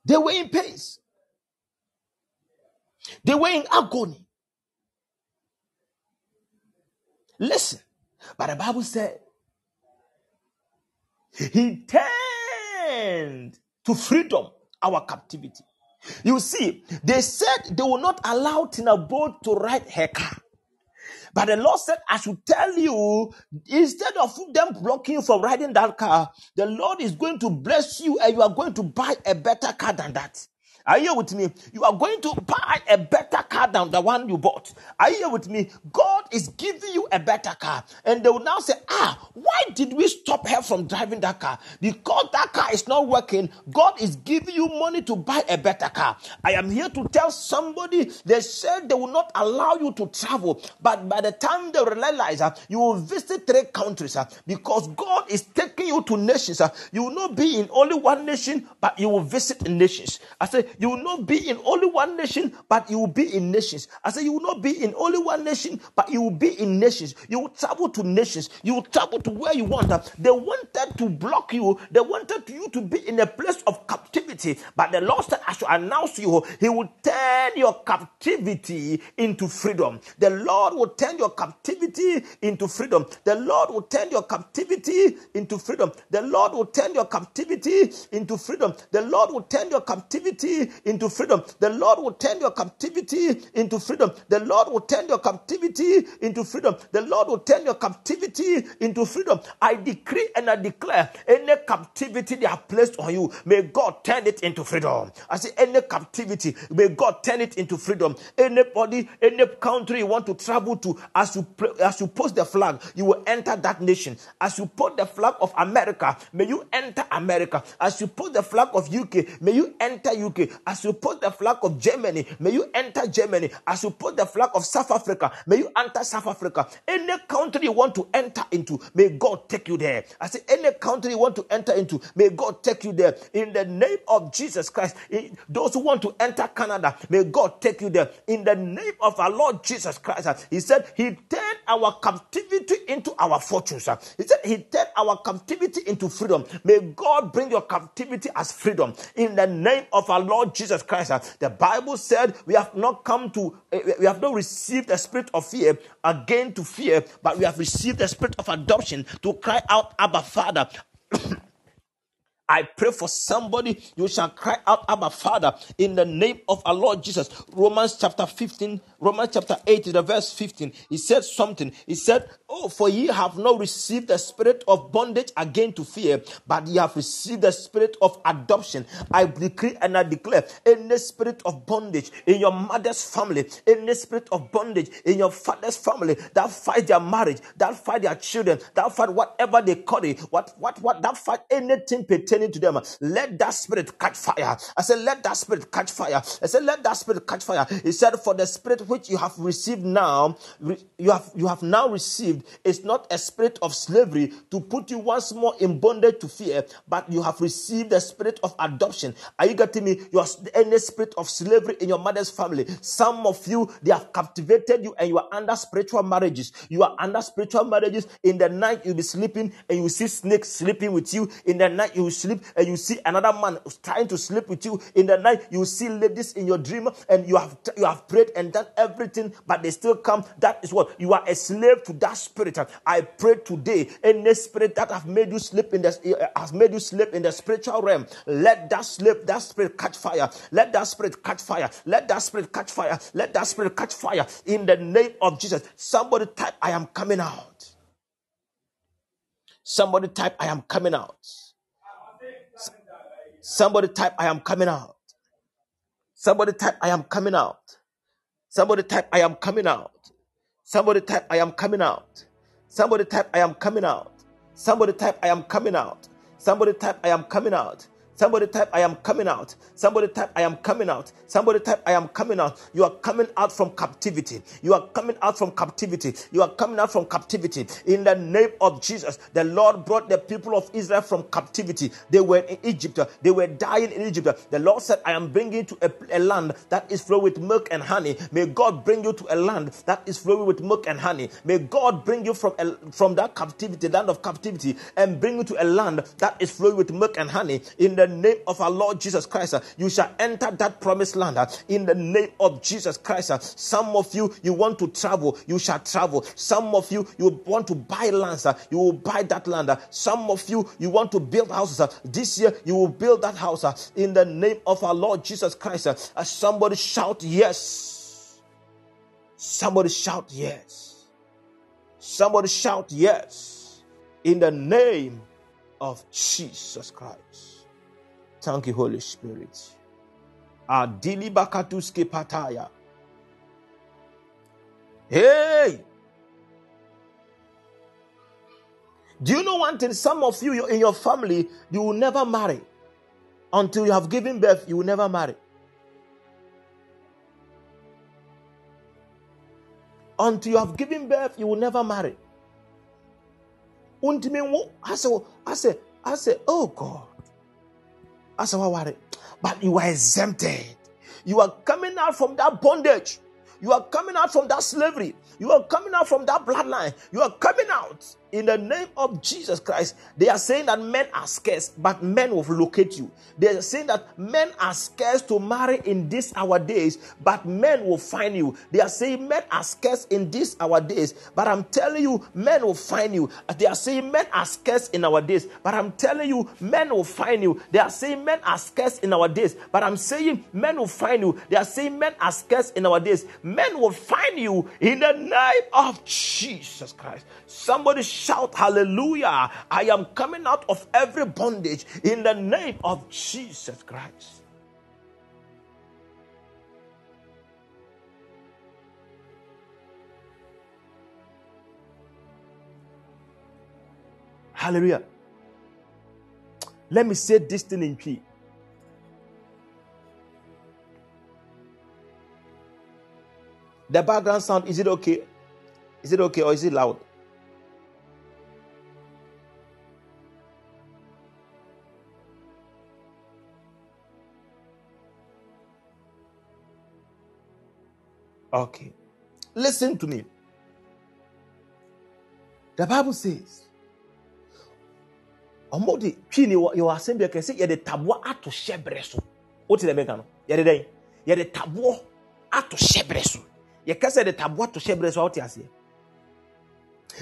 They were in pain. They were in agony. Listen, but the Bible said he turned to freedom our captivity. You see, they said they will not allow Tina Bolt to ride her car. But the Lord said, I should tell you, instead of them blocking you from riding that car, the Lord is going to bless you and you are going to buy a better car than that. Are you with me? You are going to buy a better car than the one you bought. Are you with me? God is giving you a better car. And they will now say, ah, why did we stop her from driving that car? Because that car is not working. God is giving you money to buy a better car. I am here to tell somebody they said they will not allow you to travel. But by the time they realize uh, you will visit three countries uh, because God is taking you to nations. Uh, you will not be in only one nation, but you will visit nations. I say, you will not be in only one nation, but you will be in nations. I say, you will not be in only one nation, but you will be in nations. You will travel to nations. You will travel to where you want. They wanted to block you. They wanted you to be in a place of captivity. But the Lord said, I should announce to you, He will turn your captivity into freedom. The Lord will turn your captivity into freedom. The Lord will turn your captivity into freedom. The Lord will turn your captivity into freedom. The Lord will turn your captivity into freedom. The Lord will turn your captivity into freedom. The Lord will turn your captivity into freedom. The Lord will turn your captivity into freedom. I decree and I declare any captivity they have placed on you, may God turn it into freedom. I say any captivity, may God turn it into freedom. Anybody, any country you want to travel to, as you as you post the flag, you will enter that nation. As you put the flag of America, may you enter America. As you put the flag of UK, may you enter UK. As you put the flag of Germany, may you enter Germany. As you put the flag of South Africa, may you enter South Africa. Any country you want to enter into, may God take you there. I say, any country you want to enter into, may God take you there. In the name of Jesus Christ, those who want to enter Canada, may God take you there. In the name of our Lord Jesus Christ, He said, He turned our captivity into our fortunes. He said, He turned our captivity into freedom. May God bring your captivity as freedom. In the name of our Lord Jesus Christ, the Bible said, We have not come to, eh, we have not received the spirit of fear again to fear, but we have received the spirit of adoption to cry out, Abba, Father. I pray for somebody, you shall cry out, Abba Father, in the name of our Lord Jesus. Romans chapter 15, Romans chapter 8, the verse 15. He said something. He said, Oh, for ye have not received the spirit of bondage again to fear, but ye have received the spirit of adoption. I decree and I declare any spirit of bondage in your mother's family, in any spirit of bondage in your father's family that fight their marriage, that fight their children, that fight whatever they call it, what, what, what, that fight anything pertaining pertaining to them. Let that spirit catch fire. I said, let that spirit catch fire. I said, let that spirit catch fire. He said, for the spirit which you have received now, you have you have now received is not a spirit of slavery to put you once more in bondage to fear, but you have received the spirit of adoption. Are you getting me? You are any spirit of slavery in your mother's family. Some of you they have captivated you, and you are under spiritual marriages. You are under spiritual marriages. In the night you'll be sleeping, and you see snakes sleeping with you. In the night you will sleep and you see another man trying to sleep with you in the night you see ladies in your dream and you have you have prayed and done everything but they still come. That is what you are a slave to that spirit. I pray today any spirit that have made you sleep in the has made you sleep in the spiritual realm let that slave that spirit catch fire. Let that spirit catch fire. Let that spirit catch fire. Let that spirit catch fire in the name of jesus. Somebody type i am coming out. Somebody type i am coming out Somebody type, I am coming out. Somebody type, I am coming out. Somebody type, I am coming out. Somebody type, I am coming out. Somebody type, I am coming out. Somebody type, I am coming out. Somebody type, I am coming out. Somebody type, I am coming out. Somebody type, I am coming out. Somebody type, I am coming out. You are coming out from captivity. You are coming out from captivity. You are coming out from captivity. In the name of Jesus, the Lord brought the people of Israel from captivity. They were in Egypt. They were dying in Egypt. The Lord said, I am bringing you to a, a land that is flowing with milk and honey. May God bring you to a land that is flowing with milk and honey. May God bring you from, a, from that captivity, land of captivity, and bring you to a land that is flowing with milk and honey. In the name of our Lord Jesus Christ, uh, you shall enter that promised land uh, in the name of Jesus Christ. Uh. Some of you, you want to travel, you shall travel. Some of you, you want to buy lands, you will buy that land. Some of you, you want to build houses. This year, you will build that house in the name of our Lord Jesus Christ. Somebody shout yes. Somebody shout yes. Somebody shout yes. In the name of Jesus Christ. Thank you, Holy Spirit. Adili bakatuske pataya. Hey! Do you know one thing? Some of you in your family, you will never marry. Until you have given birth, you will never marry. Until you have given birth, you will never marry. I say, I say, I say, oh God. I say, worry? But you are exempted. You are coming out from that bondage. You are coming out from that slavery. You are coming out from that bloodline. You are coming out in the name of Jesus Christ. They are saying that men are scarce, but men will locate you. They are saying that men are scarce to marry in these our days, but men will find you. They are saying men are scarce in these our days, but I'm telling you, men will find you. They are saying men are scarce in our days, but I'm telling you, men will find you. They are saying men are scarce in our days, but I'm saying men will find you. They are saying men are scarce in our days. Men will find you in the name of Jesus Christ. Somebody shout hallelujah. I am coming out of every bondage in the name of Jesus Christ. Hallelujah. Let me say this thing in key. The background sound, is it okay? Is it okay or is it loud? Okay. Listen to me. The Bible says, ɔmo de twi ne yɛwɔ asɛm bi kɛse yɛde taboa ato hyɛ berɛ so wote dɛ mɛka no yɛde dɛn yɛde taboɔ ato hyɛ berɛ so yɛkasa yɛde taboa to hyɛ berɛ so a wote aseɛ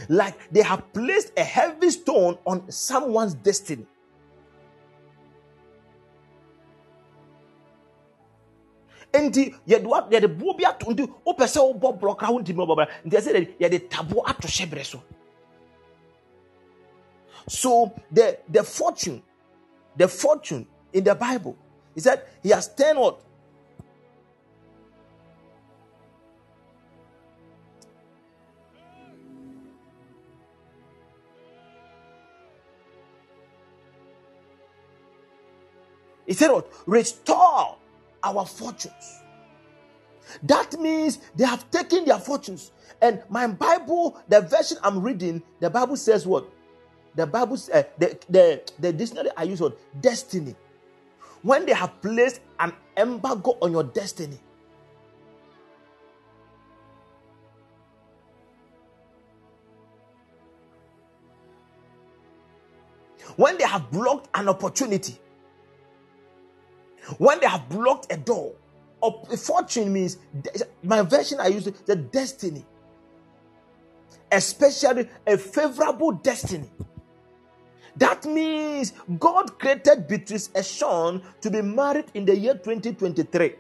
like they have placed a heavy stone on someone's destiny nti yɛde yɛde boɔ bi ato nti wopɛ sɛ wobɔ borɔ kora wontimi wobɔ bra nti ɛsɛ yɛde taboɔ ato hyɛ berɛ so. So the the fortune the fortune in the bible he said he has turned what? He said, What? Restore our fortunes. That means they have taken their fortunes. And my Bible, the version I'm reading, the Bible says what? The Bible, uh, the, the, the dictionary I use what? Destiny. When they have placed an embargo on your destiny, when they have blocked an opportunity, when they have blocked a door, a fortune means my version I use the destiny, especially a favorable destiny. That means God created Beatrice Eshon to be married in the year 2023.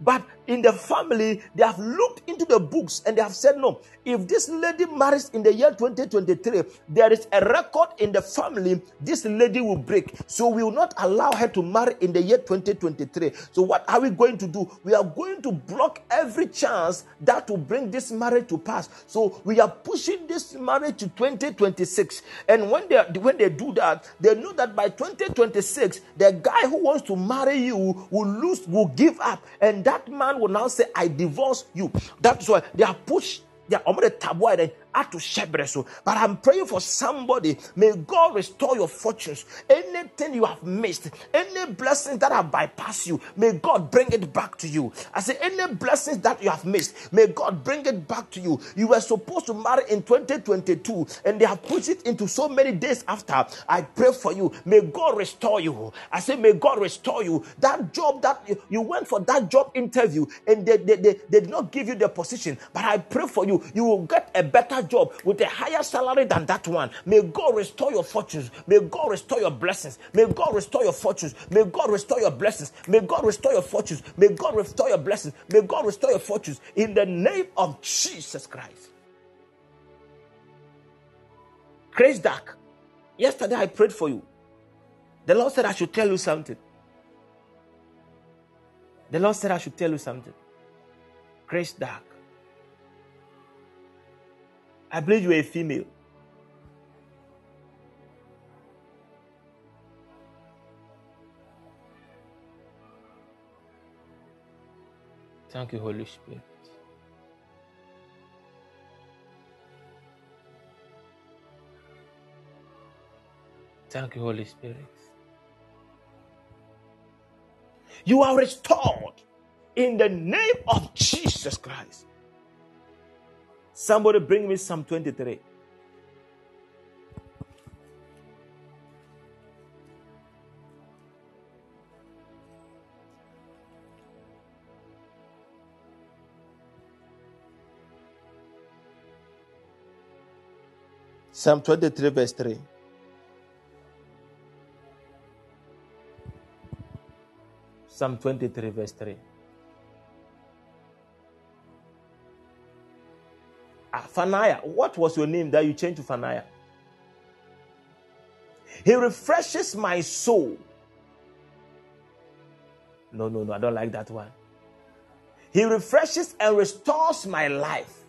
But in the family, they have looked into the books and they have said, no, if this lady marries in the year 2023, there is a record in the family, this lady will break. So we will not allow her to marry in the year 2023. So what are we going to do? We are going to block every chance that will bring this marriage to pass. So we are pushing this marriage to 2026. And when they when they do that, they know that by 2026, the guy who wants to marry you will lose, will give up, and that man will now say, I divorce you. That's why they are pushed. They are to so. To Shepherd, oh. but I'm praying for somebody. May God restore your fortunes. Anything you have missed, any blessings that have bypassed you, may God bring it back to you. I say, any blessings that you have missed, may God bring it back to you. You were supposed to marry in 2022 and they have put it into so many days after. I pray for you. May God restore you. I say, may God restore you. That job that you, you went for that job interview and they, they, they, they did not give you the position, but I pray for you. You will get a better job with a higher salary than that one. May God restore your fortunes. May God restore your blessings. May God restore your fortunes. May God restore your blessings. May God restore your fortunes. May God restore your blessings. May God restore your fortunes in the name of Jesus Christ. Grace Dark. Yesterday I prayed for you. The Lord said I should tell you something. The Lord said I should tell you something. Grace Dark. I believe you are a female. Thank you, Holy Spirit. Thank you, Holy Spirit. You are restored in the name of Jesus Christ. Somebody bring me Psalm 23. Psalm 23, verse 3. Psalm 23, verse 3. Fanaya, what was your name that you changed to Fanaya? He refreshes my soul. No, no, no, I don't like that one. He refreshes and restores my life,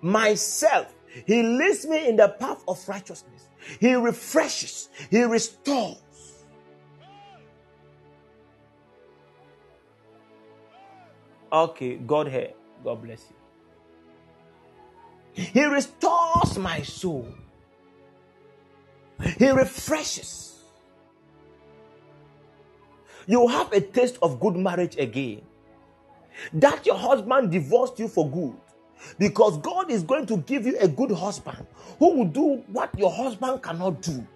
myself. He leads me in the path of righteousness. He refreshes, He restores. Okay, God here. God bless you. He restores my soul. He refreshes. You have a taste of good marriage again. That your husband divorced you for good. Because God is going to give you a good husband who will do what your husband cannot do.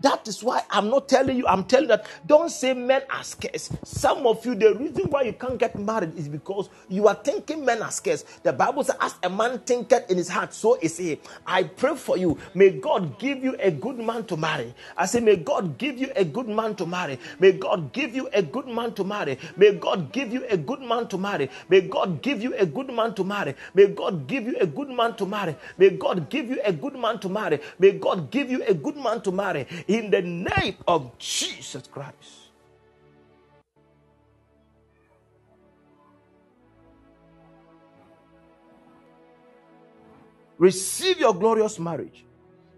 That is why I'm not telling you, I'm telling that don't say men are scarce. Some of you, the reason why you can't get married is because you are thinking men are scarce. The Bible says, as a man thinketh in his heart, so is he. I pray for you. May God give you a good man to marry. I say, may God give you a good man to marry. May God give you a good man to marry. May God give you a good man to marry. May God give you a good man to marry. May God give you a good man to marry. May God give you a good man to marry. May God give you a good man to marry in the name of Jesus Christ. Receive your glorious marriage.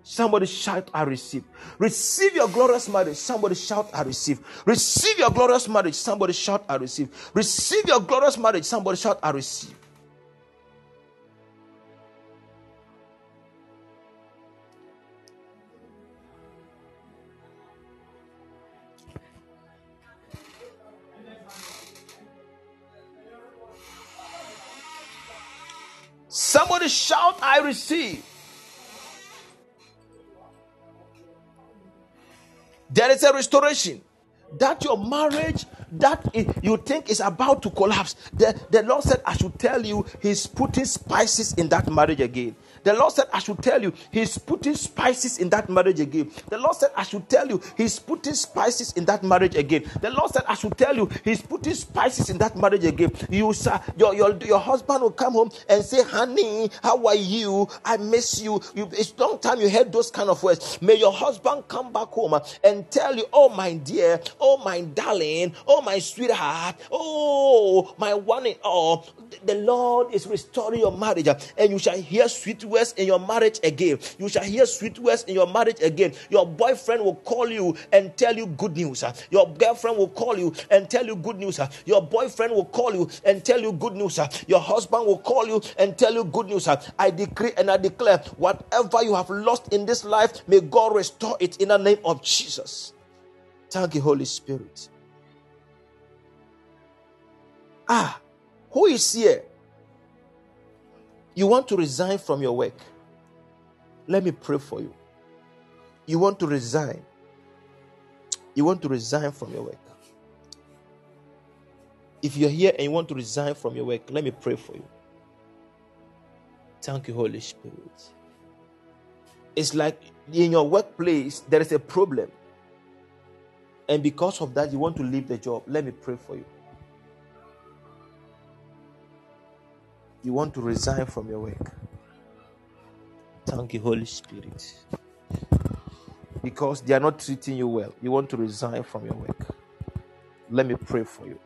Somebody shout, I receive. Receive your glorious marriage. Somebody shout, I receive. Receive your glorious marriage. Somebody shout, I receive. Receive your glorious marriage. Somebody shout, I receive. I receive. There is a restoration. That your marriage that you think is about to collapse. The, the Lord said, I should tell you, He's putting spices in that marriage again. The Lord said, I should tell you, He's putting spices in that marriage again. The Lord said, I should tell you, He's putting spices in that marriage again. The Lord said, I should tell you, He's putting spices in that marriage again. You, sir, your, your, your husband will come home and say, Honey, how are you? I miss you. you. It's long time you heard those kind of words. May your husband come back home uh, and tell you, Oh, my dear, oh, my darling, oh, my sweetheart, oh, my one in all. The Lord is restoring your marriage, uh, and you shall hear sweet words in your marriage again. You shall hear sweet words in your marriage again. Your boyfriend will call you and tell you good news. Your girlfriend will call you and tell you good news. Your boyfriend will call you and tell you good news. Your husband will call you and tell you good news. I decree and I declare whatever you have lost in this life, may God restore it in the name of Jesus. Thank you, Holy Spirit. Ah, who is here? You want to resign from your work. Let me pray for you. You want to resign. You want to resign from your work. If you're here and you want to resign from your work, let me pray for you. Thank you, Holy Spirit. It's like in your workplace, there is a problem. And because of that, you want to leave the job. Let me pray for you. you want to resign from your work. Thank you, Holy Spirit. Because they are not treating you well, you want to resign from your work. Let me pray for you.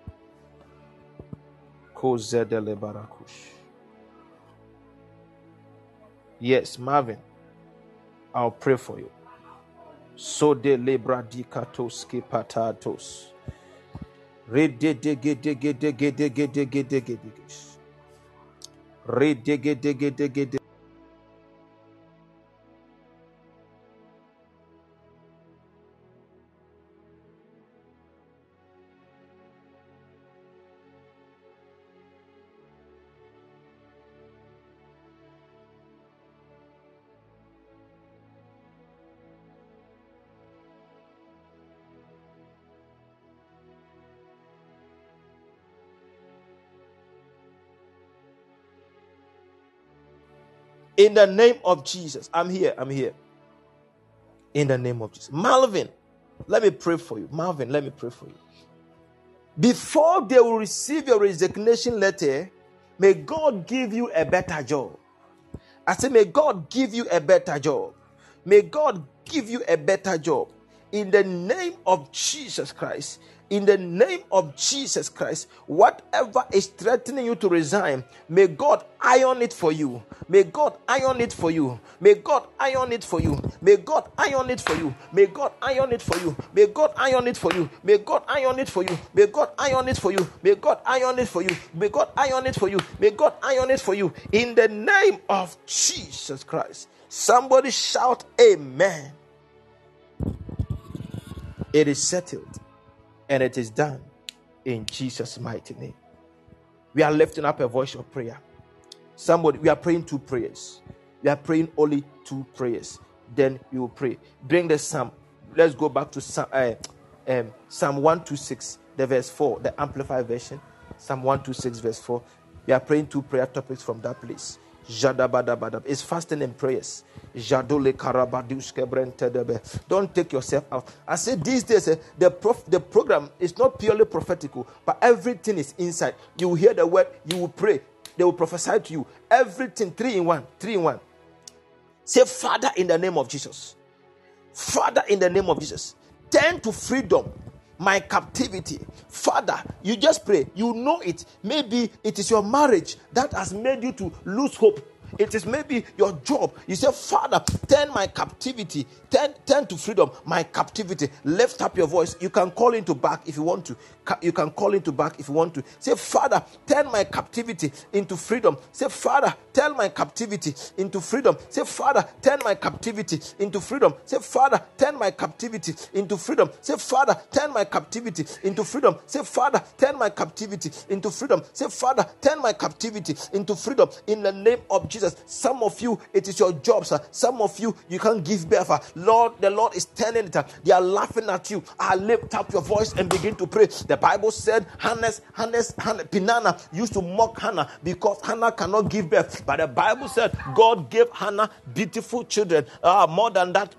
Yes, Marvin, I'll pray for you. So de lebra di katos ki patatos. Re de de ge de ge de ge de ge de ge de ge de ge. Re In the name of Jesus. I'm here. I'm here. In the name of Jesus. Malvin, let me pray for you. Malvin, let me pray for you. Before they will receive your resignation letter, may God give you a better job. I say, may God give you a better job. May God give you a better job. In the name of Jesus Christ, in the name of Jesus Christ, whatever is threatening you to resign, may God iron it for you. May God iron it for you. May God iron it for you. May God iron it for you. May God iron it for you. May God iron it for you. May God iron it for you. May God iron it for you. May God iron it for you. May God iron it for you. May God iron it for you. In the name of Jesus Christ. Somebody shout, Amen. It is settled and it is done in Jesus' mighty name. We are lifting up a voice of prayer. Somebody, we are praying two prayers. We are praying only two prayers. Then we will pray. Bring the psalm. Let's go back to Psalm, uh, um, psalm 126, the verse 4, the Amplified version. Psalm 126, verse 4. We are praying two prayer topics from that place. It's fasting and prayers. Don't take yourself out. I said these days eh, the prof, the program is not purely prophetical, but everything is inside. You will hear the word, you will pray, they will prophesy to you. Everything three in one, three in one. Say, Father, in the name of Jesus. Father, in the name of Jesus. Turn to freedom my captivity. Father, you just pray. You know it. Maybe it is your marriage that has made you to lose hope. It is maybe your job. You say, Father, turn my captivity, turn, turn to freedom, my captivity. Lift up your voice. You can call into back if you want to. You can call into back if you want to. Say, Father, turn my captivity into freedom. Say, Father, turn my captivity into freedom. Say, Father, turn my captivity into freedom. Say, Father, turn my captivity into freedom. Say, Father, turn my captivity into freedom. Say, Father, turn my captivity into freedom. Say, Father, turn my captivity into freedom. In the name of Jesus. Some of you, it is your job, sir. Some of you, you can't give birth. Lord, the Lord is turning it. They are laughing at you. I lift up your voice and begin to pray. The Bible said Hannah, Hannah, Hannah, Peninnah used to mock Hannah because Hannah cannot give birth. But the Bible said God gave Hannah beautiful children. Uh, more than that,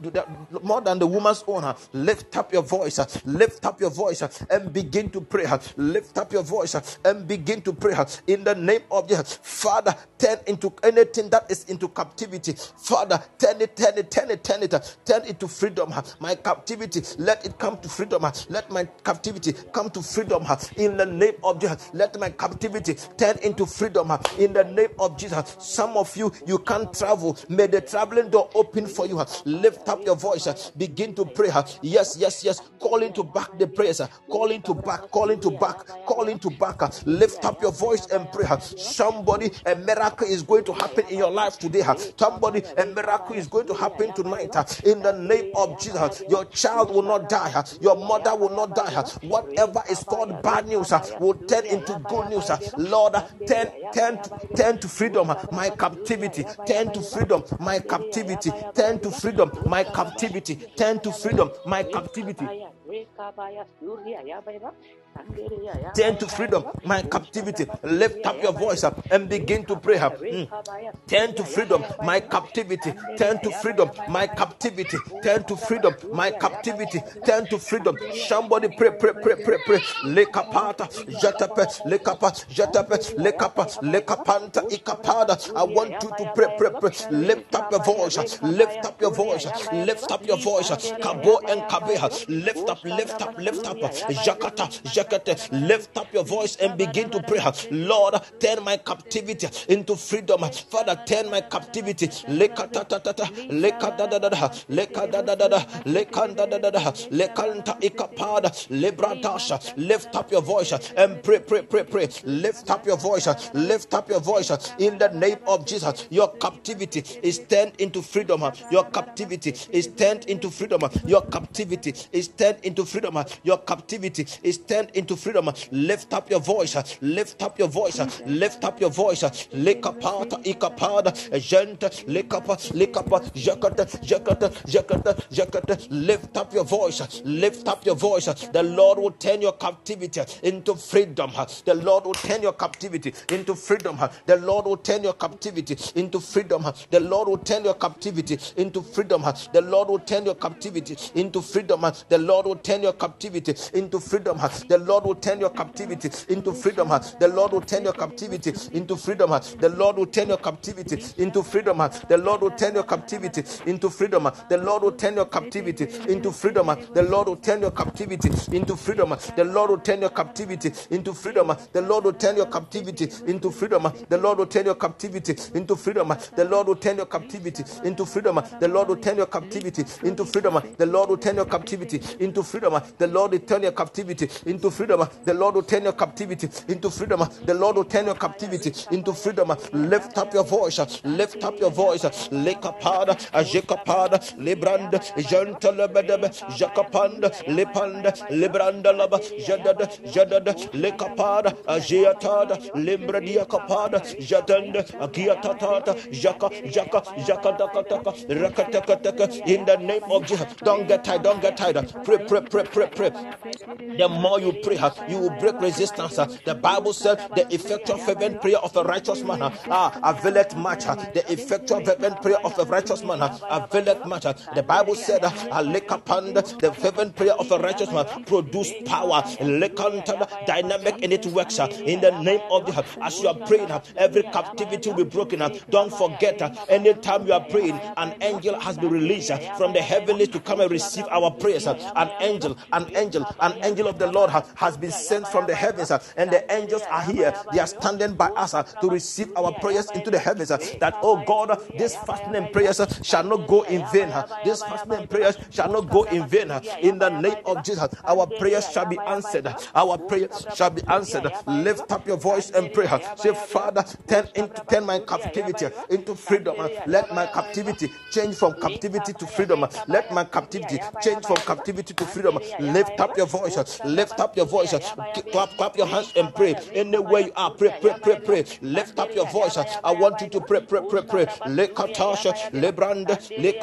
more than the woman's own. Lift up your voice. Lift up your voice and begin to pray. Lift up your voice and begin to pray. In the name of Jesus, Father, turn into that is into captivity. Father, turn it, turn it, turn it, turn it, turn it to freedom. My captivity, let it come to freedom. Let my captivity come to freedom in the name of Jesus. Let my captivity turn into freedom in the name of Jesus. Some of you, you can't travel. May the traveling door open for you. Lift up your voice. Begin to pray. Yes, yes, yes. Calling to back the prayers. Calling to back, calling to back, calling to back. Lift up your voice and pray. Somebody, a miracle is going to happen in your life today. Somebody, a miracle is going to happen tonight. In the name of Jesus, your child will not die. Your mother will not die. Whatever is called bad news will turn into good news. Lord, turn, turn, turn to freedom, my captivity. Turn to freedom, my captivity. Turn to freedom, my captivity. Turn to freedom, my captivity. Turn to freedom, my captivity. Lift up your voice and begin to pray. Mm. Turn to freedom, my captivity. Turn to freedom, my captivity. Turn to freedom, my captivity. Turn to freedom. Somebody pray, pray, pray, pray, pray. Lekapata, jatape, lekapa, jatape, lekapa, lekapanta, ikapada. I want you to pray, pray, pray. Lift up your voice. Lift up your voice. Lift up your voice. Kabo and kabeha. Lift up lift up, lift up. Jakata, jakata. Lift up your voice and begin to pray. Lord, turn my captivity into freedom. Father, turn my captivity. Lift up your voice and pray, pray, pray, pray. Lift up your voice. Lift up your voice in the name of Jesus. Your captivity is turned into freedom. Your captivity is turned into freedom. Your captivity is turned into freedom. Your captivity is turned into freedom. Lift up your voice. Lift up your voice. Lift up your voice. Lekapata ikapada jenta lekapa lekapa jakata jakata jakata jakata. Lift up your voice. Lift up your voice. The Lord will turn your captivity into freedom. The Lord will turn your captivity into freedom. The Lord will turn your captivity into freedom. The Lord will turn your captivity into freedom. The Lord will turn your captivity into freedom. The Lord will turn your captivity into freedom. The Lord will turn your captivity into freedom. The Lord will turn your captivity into freedom. The Lord will turn your captivity into freedom. The Lord will turn your captivity into freedom. The Lord will turn your captivity into freedom. The Lord will turn your captivity into freedom. The Lord will turn your captivity into freedom. The Lord will turn your captivity into freedom. The Lord will turn your captivity into freedom. The Lord will turn your captivity into freedom. The Lord will turn your captivity into freedom. The Lord will turn your captivity into freedom. The Lord will turn your captivity into freedom. The Lord will turn your captivity into freedom. The Lord will turn your captivity into freedom. Lift up your voice. Lift up your voice. Lekapada, Ajekapada, Librand, Jantalabadab, Jakapanda, Lipanda, Libranda Laba, Jadada, Jadada, Lekapada, Ajiatada, Limbradia Kapada, Jatanda, Akiatatata, Jaka, Jaka, Jaka, Taka, Taka, Rakataka, Taka, in the name of Jesus. Don't get tired, don't get tired. Pray, pray, pray, pray, pray. The more you pray, you will break resistance. The Bible said the effectual fervent prayer of a righteous man ah, availeth much. The effectual fervent prayer of a righteous man availeth much. The Bible said, the fervent prayer of a righteous man produce power, and dynamic in it works. In the name of the as you are praying, every captivity will be broken. Don't forget, that anytime you are praying, an angel has been released from the heavenly to come and receive our prayers. An angel, an angel, an angel of the Lord has been sent from the heavens, and the angels are here. They are standing by us to receive our prayers into the heavens. That, oh God, this fasting and prayers shall not go in vain. This fasting and prayers shall not go in vain. In the name of Jesus, our prayers shall be answered. Our prayers shall be answered. Lift up your voice and pray. Say, Father, turn into turn my captivity into freedom. Let my captivity change from captivity to freedom. Let my captivity change from captivity to freedom. Lift up your voice. Lift up your voice. Uh, clap, clap your hands and pray. Anywhere you are, pray, pray, pray, pray. Lift up your voice. Uh, I want you to pray, pray, pray, pray. Le katasha, le brand, le.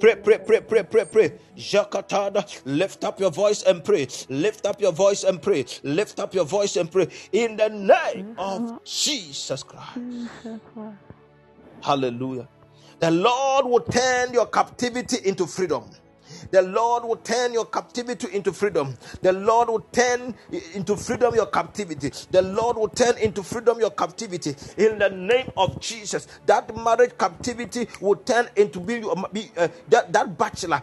Pray, pray, pray, pray, pray, pray. Jakatada, lift up your voice and pray. Lift up your voice and pray. Lift up your voice and pray. In the name of mm-hmm. Jesus Christ. Mm-hmm. Hallelujah. The Lord will turn your captivity into freedom. The Lord will turn your captivity into freedom. The Lord will turn into freedom your captivity. The Lord will turn into freedom your captivity. In the name of Jesus, that marriage captivity will turn into be, be uh, that, that bachelor.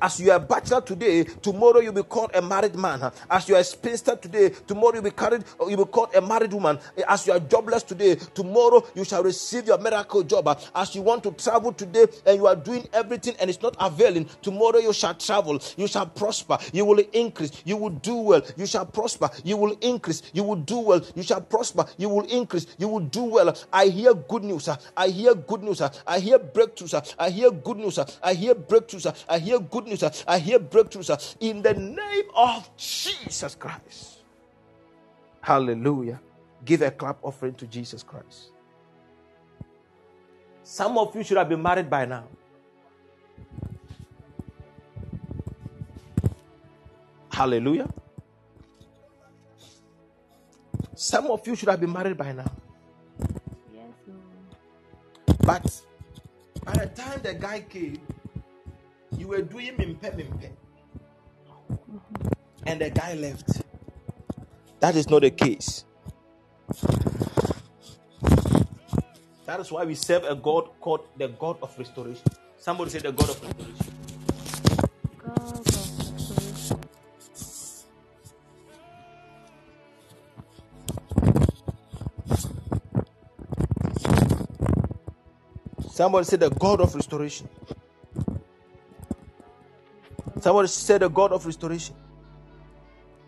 as you are a bachelor today, tomorrow you'll be called a married man. As you are a spinster today, tomorrow you'll be carried, you'll be called a married woman. As you are jobless today, tomorrow you shall receive your miracle job. As you want to travel today and you are doing everything and it's not availing, tomorrow you shall travel, you shall prosper, you will increase, you will do well, you shall prosper, you will increase, you will do well, you shall prosper, you will increase, you will do well. I hear good news, I hear good news, I hear breakthroughs, I hear good news, I hear breakthroughs, I hear good news, I hear breakthroughs in the name of Jesus Christ. Hallelujah. Give a clap offering to Jesus Christ. Some of you should have been married by now. Hallelujah. Some of you should have been married by now. Yes, but by the time the guy came, you were doing mimpe mimpe. And the guy left. That is not the case. That is why we serve a God called the God of restoration. Somebody say the God of restoration. God Somebody said the God of restoration. Somebody said the God of restoration.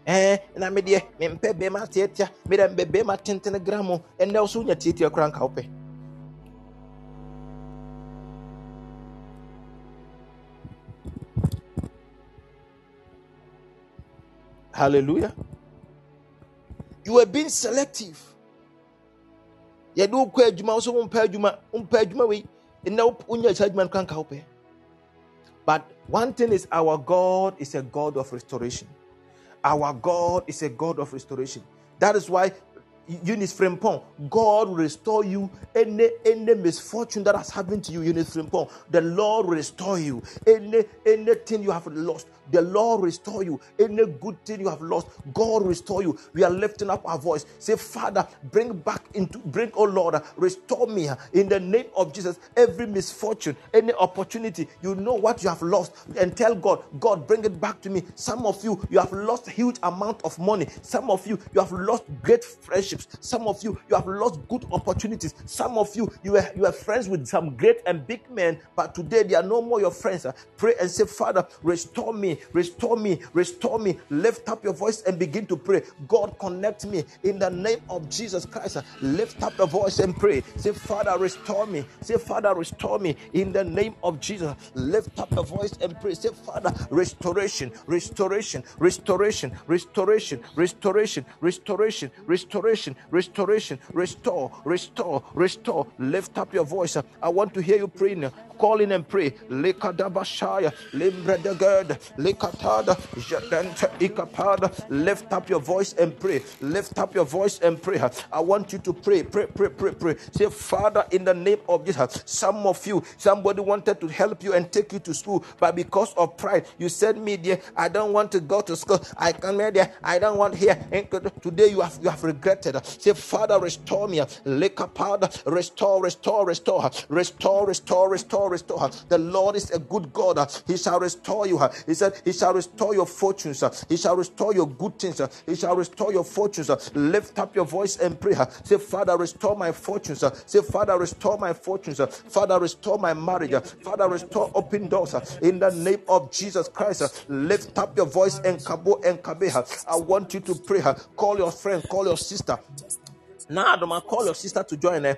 Eh, na me de me mpe be ma tietia, me de mbe be ma tenten gramo, ende osu nya tietia kura nka ope. Hallelujah. You were being selective. Yɛde wokɔ adwuma wo so wompɛ adwuma wompɛ adwuma wei nka wopɛ but one thing is our god is a god of restoration our God is a God of restoration. That is why Eunice Frimpong, God will restore you any any misfortune that has happened to you, Eunice Frimpong. The Lord will restore you. Any anything you have lost, the Lord restore you. Any good thing you have lost, God restore you. We are lifting up our voice. Say, Father, bring back into bring, oh Lord, restore me in the name of Jesus. Every misfortune, any opportunity, you know what you have lost, and tell God, God, bring it back to me. Some of you, you have lost huge amount of money. Some of you, you have lost great friendships. Some of you, you have lost good opportunities. Some of you, you were you are friends with some great and big men, but today they are no more your friends. Pray and say, Father, restore me, restore me, restore me. Lift up your voice and begin to pray. God, connect me in the name of Jesus Christ. Lift up your voice and pray. Say, Father, restore me. Say, Father, restore me in the name of Jesus. Lift up your voice and pray. Say, Father, restoration, restoration, restoration, restoration, restoration, restoration, restoration, restoration, restore, restore, restore. Lift up your voice. I want to hear you praying. Call in and pray. Lekadabashaya, Limbredegerd, Lekatada, Jadenta Ikapada. Lift up your voice and pray. Lift up your voice and pray. I want you to pray, pray, pray, pray, pray. Say, Father, in the name of Jesus, some of you, somebody wanted to help you and take you to school, but because of pride, you said, Me, dear, I don't want to go to school. I come here. I don't want here. Today you have you have regretted. Say, Father, restore me. Lekapada, restore, restore, restore, restore, restore, restore, restore. The Lord is a good God. He shall restore you. He said, He shall restore your fortunes. He shall restore your good things. He shall restore your fortunes. Lift up your voice and pray. Say, Father, restore my fortunes. Say, Father, restore my fortunes. Father, restore my marriage. Father, restore open doors. In the name of Jesus Christ, lift up your voice and kabo and kabeha. I want you to pray. Call your friend, call your sister. Now, Adoma, call your sister to join. Eh?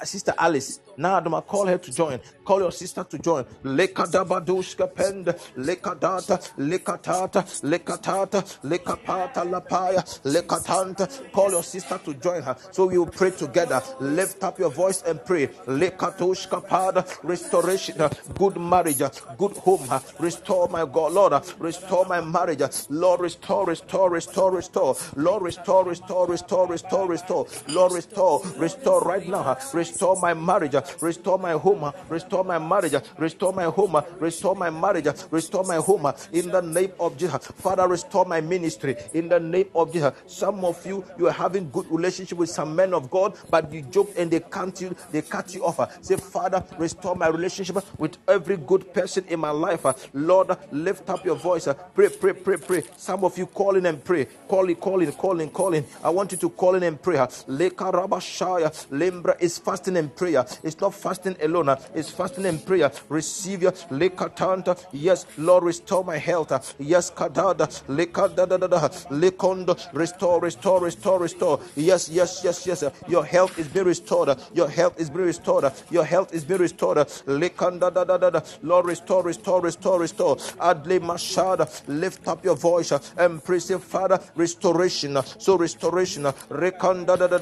Uh, sister Alice. Now, Adoma, call her to join. Call your sister to join. Lekadabadushka pend, lekadata, lekatata, lekatata, lekapata lapaya, lekatanta. Call your sister to join her. So we will pray together. Lift up your voice and pray. Lekatushka pada, restoration, uh, good marriage, uh, good home. Restore my God, Lord. Restore my marriage. Lord, restore, restore, restore, restore. Lord, restore, restore, restore, restore, restore. Lord, restore, restore right now. Restore my marriage. Restore my home. Restore my marriage. Restore my home. Restore my marriage. Restore my home. In the name of Jesus. Father, restore my ministry. In the name of Jesus. Some of you, you are having good relationship with some men of God, but you joke and they cut you, they cut you off. Say, Father, restore my relationship with every good person in my life. Lord, lift up your voice. Pray, pray, pray, pray. Some of you calling and pray. Calling, calling, calling, calling. I want you to call in and pray. Uh. Lekarabashaya. Lembra is fasting and prayer. It's not fasting alone. uh. It's fasting and prayer. Receive your lekatanta. Yes, Lord, restore my health. Yes, kadada. Lekadadadada. Lekondo. Restore, restore, restore, restore. Yes, yes, yes, yes. Your health is being restored. Your health is being restored. Your health is being restored. uh. Lekandadadadada. Lord, restore, restore, restore, restore. Adle Mashada. Lift up your voice uh, and pray, say, Father, restoration. uh. So restoration.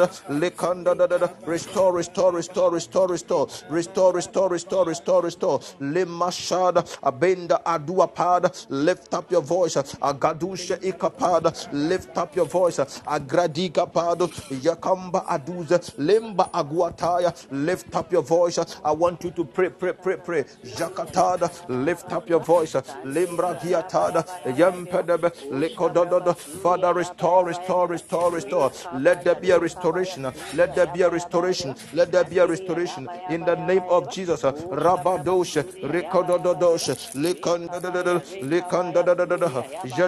Uh. Rekandadadada. Lekandadadada. Restore, restore, restore, restore, restore. Restore, restore, restore, restore, restore. Lemashada. Abenda Adua Pada. Lift up your voice. Agadusha Ikapada. Lift up your voice. Agradika Pado. Yakamba Aduza. Lemba Aguataya. Lift up your voice. I want you to pray, pray, pray, pray. Jakatada. Lift up your voice. Limbra Giatada. Yempedebe. Likodododo. Father, restore, restore, restore, restore. Let there be a restoration restoration. Let there be a restoration. Let there be a restoration in the name of Jesus. Rabadosh, Likandadadada,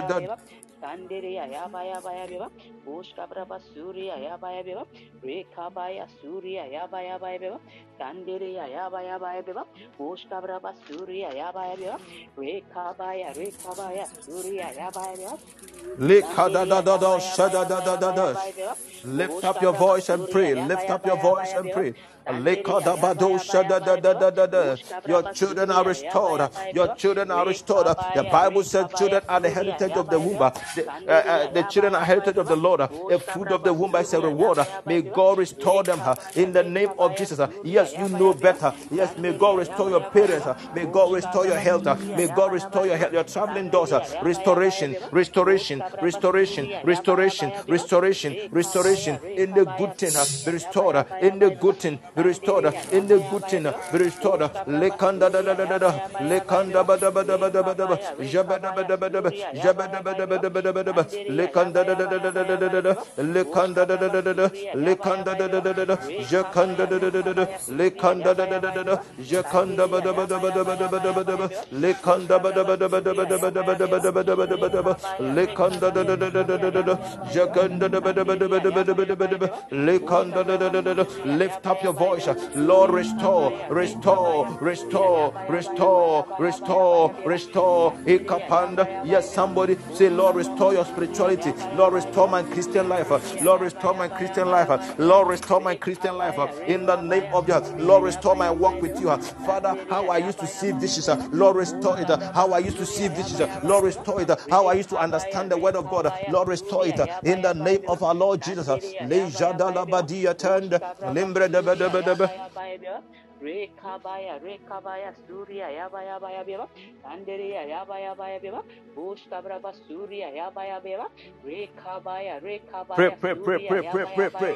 Kandere ya baya baya beba, Boshka braba Surya ya baya beba, Reka baya Surya ya baya baya beba, Kandere ya baya baya beba, Boshka braba Surya ya baya beba, Reka baya Reka baya Surya ya baya beba. Lift up your voice and pray. Lift up your voice and pray. Lakeha da ba da da da da da da. Your children are restored. Your children are restored. The Bible says children are the heritage of the womb. The, uh, uh, the children are heritage of the Lord. The fruit of the womb is a reward. May God restore them uh, in the name of Jesus. Uh, yes, you know better. Yes, may God restore your parents. Uh, may God restore your health. May God restore your health. Your traveling daughter. Restoration, restoration, restoration, restoration, restoration, restoration. In the good thing, be restored. In the good thing, be restored in the good thing, be restored. Lekanda da da da da da, lekanda ba da ba da ba da ba da ba, jaba da ba da ba da ba, jaba da ba da ba da ba Likanda Lift up your voice, Lord, restore, restore, restore, restore, restore, restore. Yes, somebody say, Lord, restore your spirituality. Lord, restore my Christian life. Lord, restore my Christian life. Lord, restore my Christian life. In the name of Jesus. Lord, restore my walk with you. Father, how I used to see dishes. Lord, restore it. How I used to see dishes. Lord, restore it. How I used to understand the word of God. Lord, restore it. In the name of our Lord Jesus. rekabaya rekabaya surya yaba yaba yaba tandereya yaba yaba yaba bosh kabraba surya yaba yaba yaba rekabaya rekabaya pray pray pray pray pray pray pray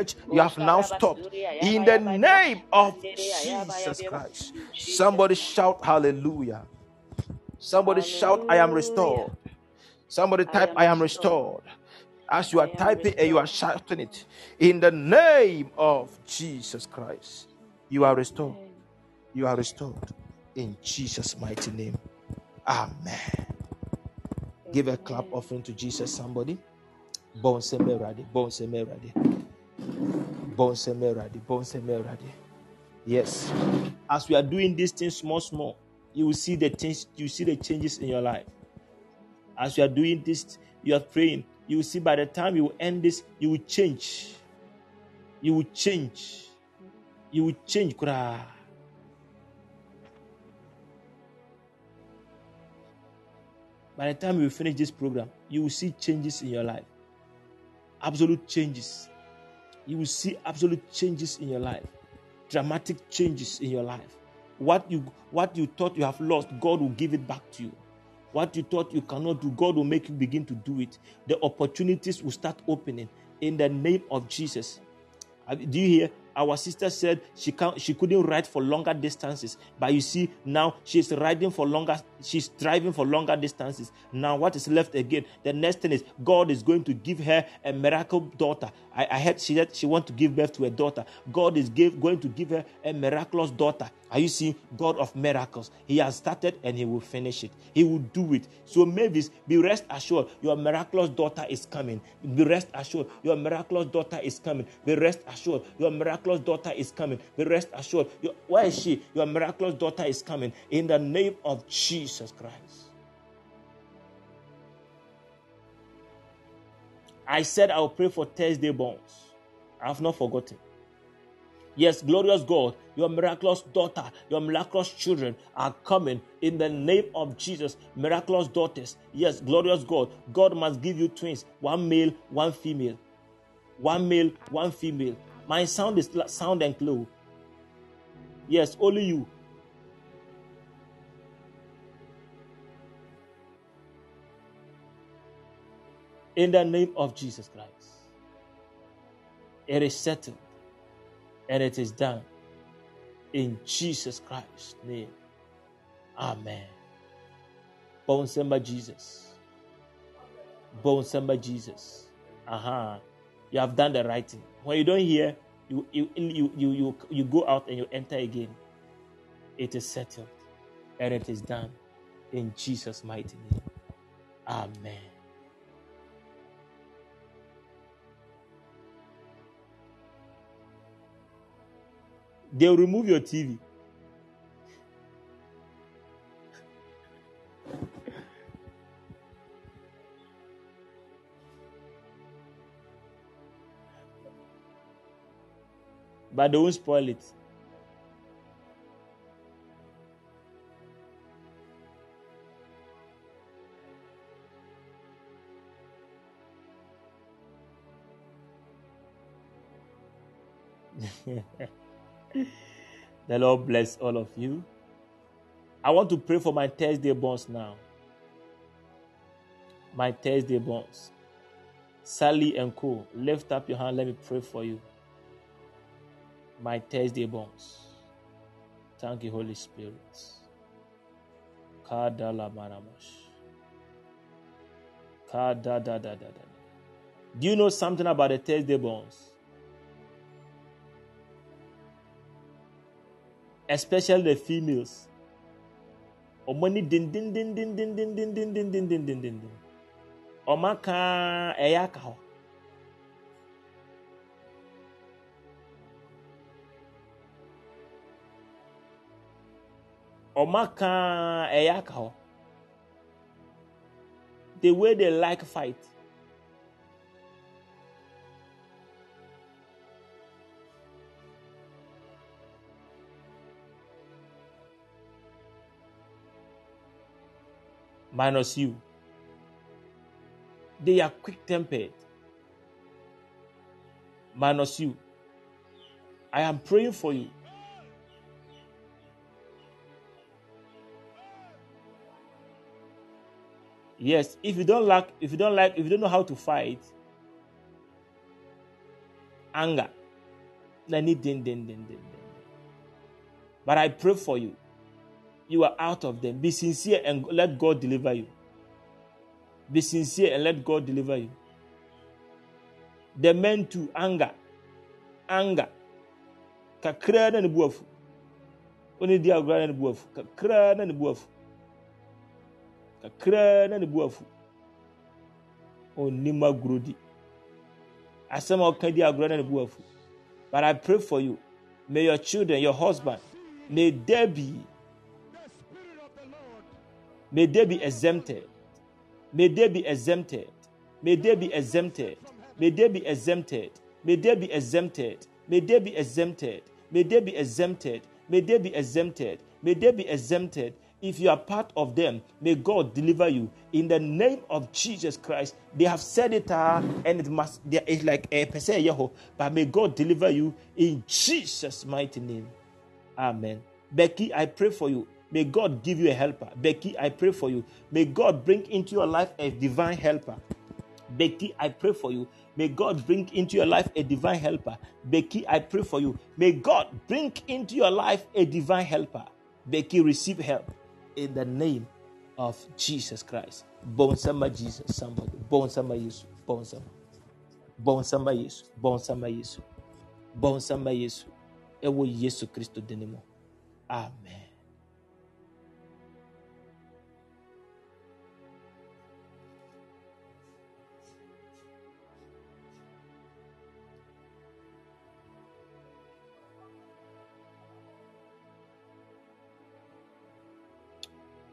you have now stopped. In the name of Jesus Christ. Somebody shout hallelujah. Somebody shout, I am restored. Somebody type, I am restored. As you are typing and you are shouting it, in the name of Jesus Christ. You are restored. You are restored. In Jesus' mighty name. Amen. Give a clap offering to Jesus, somebody. Bonse meradi, bonse meradi. Yes. As we are doing these things small, small, you will see the things, you see the changes in your life. As you are doing this, you are praying, you will see by the time you end this, you will change. You will change you will change. By the time you finish this program, you will see changes in your life. Absolute changes. You will see absolute changes in your life. Dramatic changes in your life. What you what you thought you have lost, God will give it back to you. What you thought you cannot do, God will make you begin to do it. The opportunities will start opening in the name of Jesus. Do you hear? Our sister said she can't she couldn't ride for longer distances. But you see now she's riding for longer she's driving for longer distances. Now what is left again? The next thing is god is going to give her a miracle daughter. I, I heard she said she want to give birth to a daughter. God is give, going to give her a miraculous daughter. Are you seeing? God of miracles. He has started and he will finish it. He will do it. So mavis be rest assured your miraculous daughter is coming. Be rest assured your miraculous daughter is coming. Be rest assured your miraculous miraculous daughter is coming. Be rest assured. Your, where is she? Your miraculous daughter is coming in the name of Jesus Christ. I said I'll pray for Thursday borns. I have not forgotten. Yes, glorious God, your miraculous daughter, your miraculous children are coming in the name of Jesus. Miraculous daughters. Yes, glorious God. God must give you twins, one male, one female One male, one female. My sound is sound and clear. Yes, only you. In the name of Jesus Christ. It is settled and it is done. In Jesus Christ's name. Amen. Bonsamba Jesus. Bonsamba Jesus. Aha. Uh-huh. You have done the right thing. When you don't hear, you you, you you you you go out and you enter again. It is settled and it is done in Jesus' mighty name. Amen. They'll remove your TV. But they won't spoil it. the Lord bless all of you. I want to pray for my Thursday borns now. My Thursday borns. Sally and Co. Lift up your hand. Let me pray for you my Thursday borns. Thank you, Holy Spirit. Kadala maramash. Kada da da da da. Do you know something about the Thursday borns? Especially the females. Omani din din din din din din din din din din din din din. Omaka eyaka. ɔmaka ɛyɛ eh, aka the way they like fight. Minus you. They are quick tempered minus you. I am praying for you Yes, if you don't like, if you don't like, if you don't know how to fight, anger, then it din din din din. But I pray for you. You are out of them. Be sincere and let God deliver you. Be sincere and let God deliver you. The men to anger, anger. Kakra na ne buafu. Oni di agora na ne buafu. Kakra na ne buafu kakra na ne bu afu ɔnnim agorɔ di asɛm a ɔka di agorɔ na ne bu afu but i pray for you. May your children your husband may they be may they be exempted. May they be exempted. May they be exempted. May they be exempted. May they be exempted. May they be exempted. May they be exempted. May they be exempted. May they be exempted if you are part of them, may God deliver you in the name of Jesus Christ. They have said it, uh, and it must, it's like a per but may God deliver you in Jesus' mighty name. Amen. Becky, I pray for you. May God give you a helper. Becky, I pray for you. May God bring into your life a divine helper. Becky, I pray for you. May God bring into your life a divine helper. Becky, I pray for you. May God bring into your life a divine helper. Becky, receive help in the name of Jesus Christ. Bonsama Jesus, somebody. Bonsama Yesu. Bonsama. Bonsama Yesu. Bonsama Yesu. Bonsama Yesu. Ewo Yesu Kristo dinimo. Amen.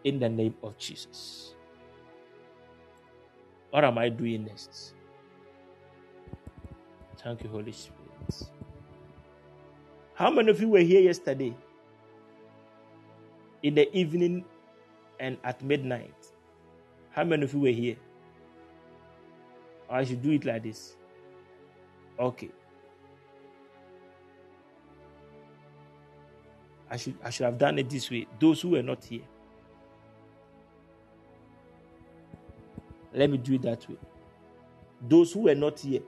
In the name of Jesus. What am I doing next? Thank you, Holy Spirit. How many of you were here yesterday in the evening and at midnight? How many of you were here? I should do it like this. Okay. I should I should have done it this way. Those who were not here. Let me do it that way. Those who were not here.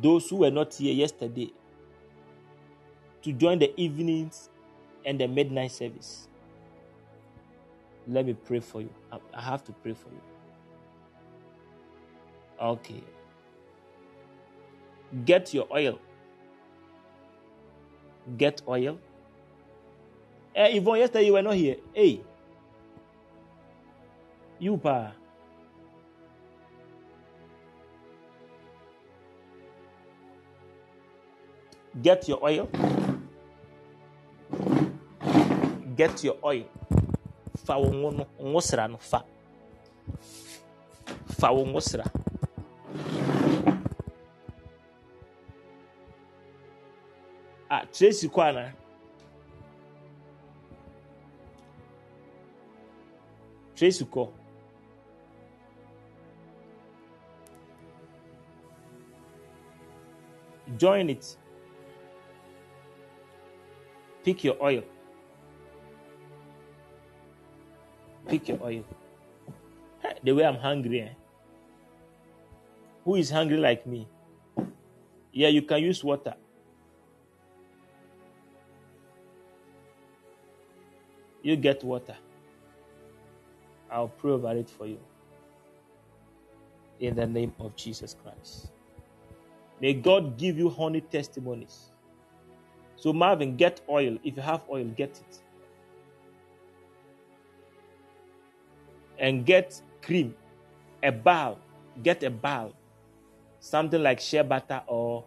Those who were not here yesterday to join the evenings and the midnight service. Let me pray for you. I have to pray for you. Okay. Get your oil. Get oil. Eh, Yvonne, yesterday you were not here. Hey, you pa. Get your oil. Get your oil. Fa wo ngo no, ngo sra no fa. Fa wo ngo sra. Ah, Tracy kɔ ana? Tracy kɔ. Join it. Pick your oil. Pick your oil. The way I'm hungry. Eh? Who is hungry like me? Yeah, you can use water. You get water. I'll pray over it for you. In the name of Jesus Christ. May God give you honey testimonies. So, Marvin, get oil. If you have oil, get it. And get cream, a bowl. Get a bowl. Something like shea butter or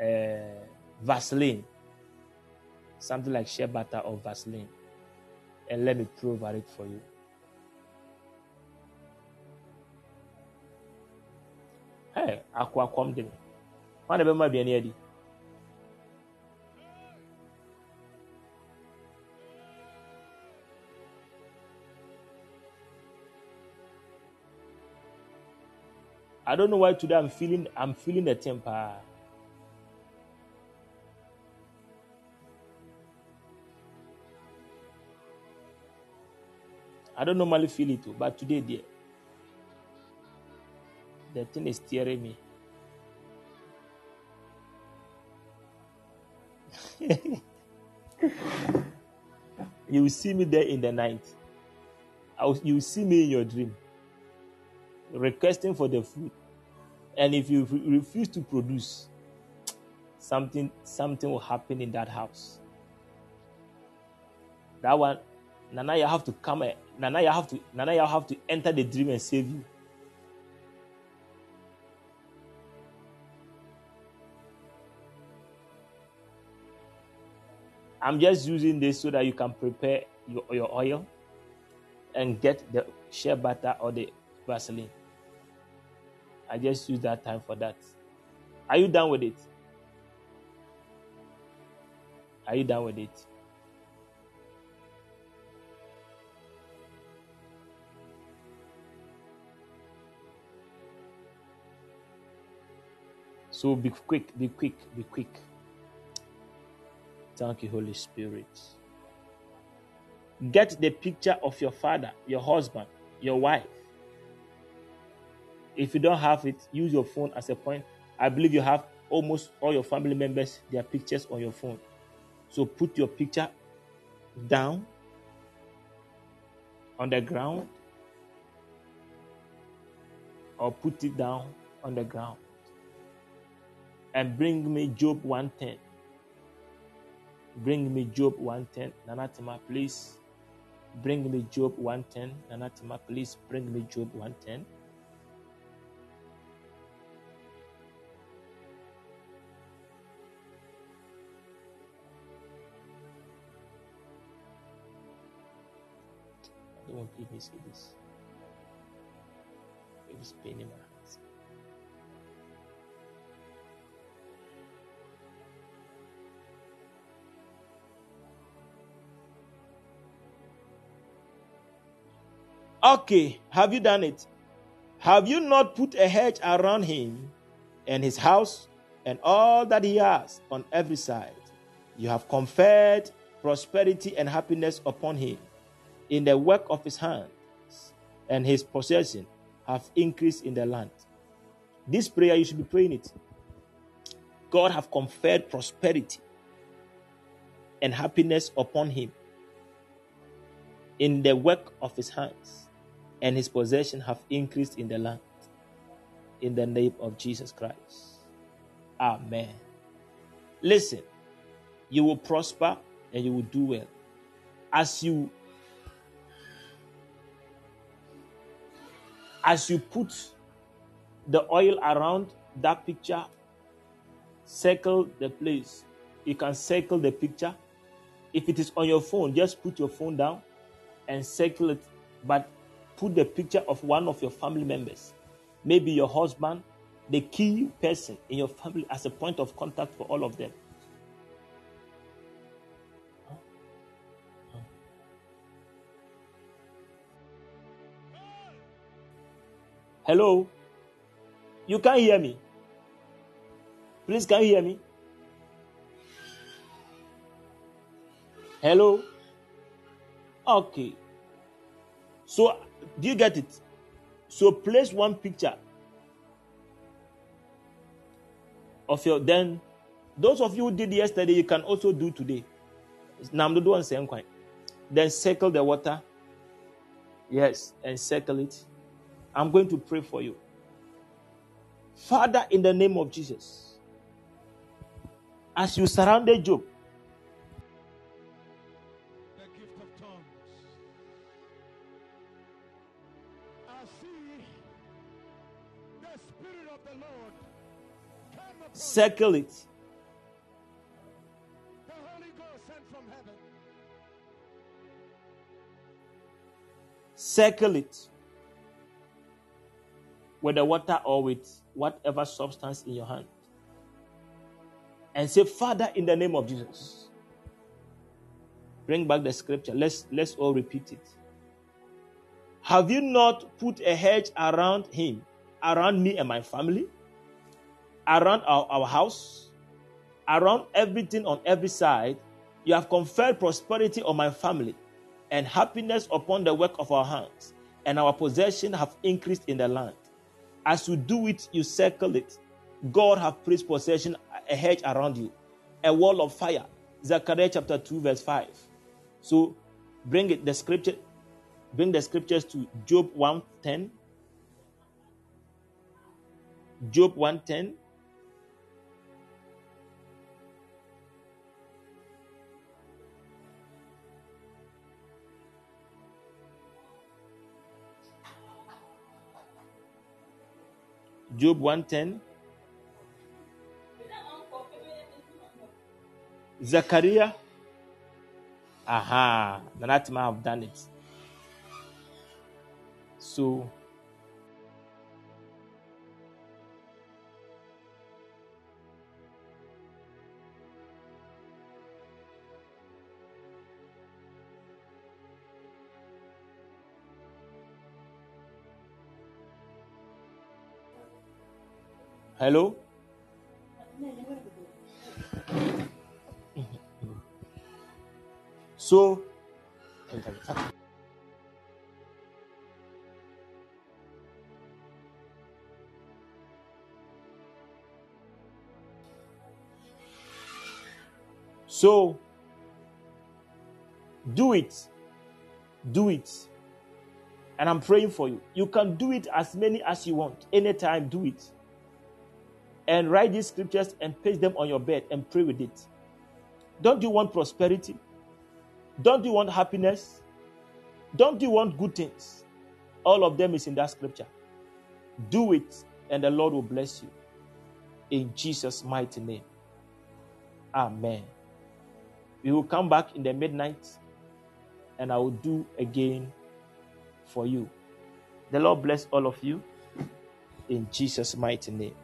uh, Vaseline. Something like shea butter or Vaseline. And let me pray over it for you. Kwam de me. Wana bɛma aduane adi. I don't know why today I'm feeling I'm feeling the temper. I don't normally feel it, but today, dear, the thing is tearing me. you will see me there in the night. Will, you will see me in your dream, requesting for the food. And if you re- refuse to produce, something something will happen in that house. That one, Nana, you have to come. Nana, you have to. Nana, you have to enter the dream and save you. I'm just using this so that you can prepare your, your oil and get the shea butter or the Vaseline. I just use that time for that. Are you done with it? Are you done with it? So be quick, be quick, be quick. Thank you, Holy Spirit. Get the picture of your father, your husband, your wife. If you don't have it, use your phone as a point. I believe you have almost all your family members, their pictures on your phone. So put your picture down on the ground or put it down on the ground and bring me Job 110. Bring me Job 110. Nanatima, please. Bring me Job 110. Nanatima, please bring me Job 110. I don't want to this. It is paining Okay, have you done it? Have you not put a hedge around him and his house and all that he has on every side? You have conferred prosperity and happiness upon him in the work of his hands, and his possession have increased in the land. This prayer, you should be praying it. God have conferred prosperity and happiness upon him in the work of his hands, and his possession have increased in the land. In the name of Jesus Christ. Amen. Listen, you will prosper and you will do well. As you as you put the oil around that picture, circle the place. You can circle the picture. If it is on your phone, just put your phone down and circle it. But put the picture of one of your family members, maybe your husband, the key person in your family as a point of contact for all of them. Hello? You can't hear me. Please, can you hear me? Hello? Okay. So, do you get it? So, place one picture of your. Then, those of you who did yesterday, you can also do today. Then, circle the water. Yes, and circle it. I'm going to pray for you. Father, in the name of Jesus, as you surrounded Job, circle it. Circle it with the water or with whatever substance in your hand. And say, Father, in the name of Jesus. Bring back the scripture. Let's let's all repeat it. Have you not put a hedge around him, around me and my family, around our, our house, around everything on every side? You have conferred prosperity on my family and happiness upon the work of our hands, and our possession have increased in the land. As you do it, you circle it. God have placed possession, a hedge around you, a wall of fire. Zechariah chapter 2, verse 5. So bring it, the scripture, bring the scriptures to Job 110. Job 110. Job 110. Zechariah. Aha, man have done it. So hello. So So do it. Do it. And I'm praying for you. You can do it as many as you want. Anytime, do it. And write these scriptures and paste them on your bed and pray with it. Don't you want prosperity? Don't you want happiness? Don't you want good things? All of them is in that scripture. Do it, and the Lord will bless you. In Jesus' mighty name. Amen. We will come back in the midnight and I will do again for you. The Lord bless all of you in Jesus' mighty name.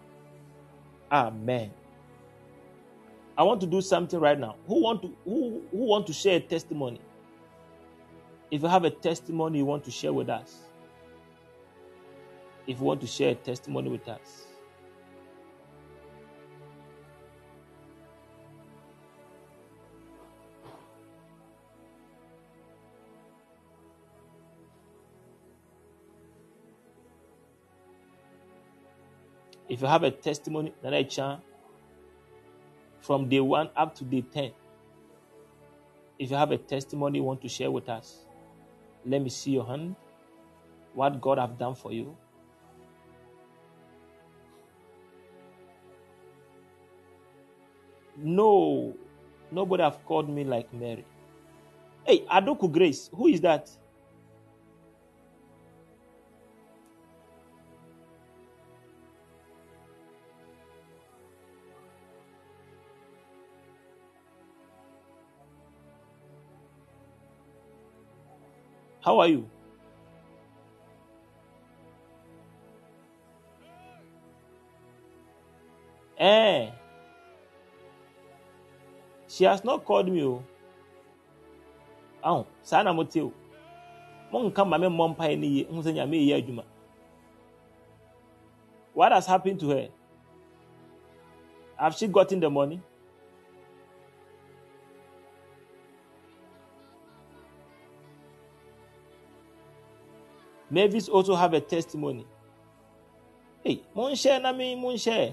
Amen. I want to do something right now. Who want to who, who want to share a testimony? If you have a testimony you want to share with us, if you want to share a testimony with us. If you have a testimony, Nana Chan, from day one up to day 10, if you have a testimony you want to share with us, let me see your hand. What God have done for you. No, nobody have called me like Mary. Hey, Adoku Grace, who is that? How are you? Eh, she has not called me. Oh, oh saa na mote o. Monka ma me mmɔ mpae ne yie, hu sɛ nyame. What has happened to her? Have she gotten the money? Mavis also have a testimony. Hey, na me, mon share.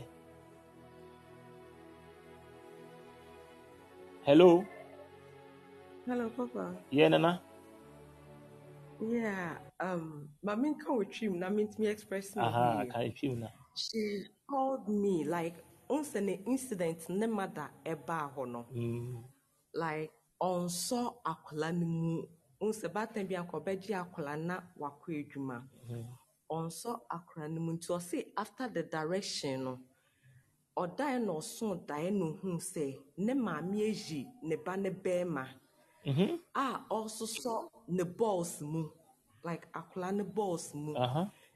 Hello, Hello, Papa. yeah, Nana. Yeah, um, my main come with him, na meant me express me Aha, can you feel now? She called me like on an incident ne mother eba hono. Mm, Like on saw akwala ni mu unse batten bi akọbẹji akwala na wakọ edwuma. mhm. On saw akwala ni mu nti ọ sị after the direction no. Ọdae na ọso dae na ohun sɛ ne maame eyi ne ba ne bɛrima. Mhm. a ɔsosɔ ne balls mu like akwadaa ne balls mu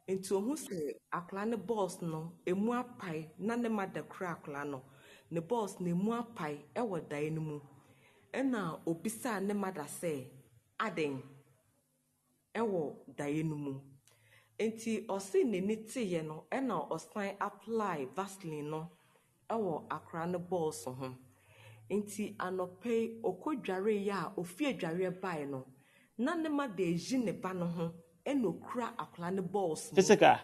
nti ohun sɛ akwadaa ne balls no emu apae na ne ma da kura akwadaa no ne balls no emu apae ɛwɔ dan no mu ɛna obisaa ne ma da sɛ aden ɛwɔ dan no mu nti ɔsi n'ani teeɛ no ɛna ɔsan apply vaseline no ɛwɔ akwadaa ne balls ho. nti anɔpɛ yi ɔkɔ dware yi a ofie dware bae no na ne ma da eyi ne ba no ho ɛna okura akwadaa ne balls mu Physical.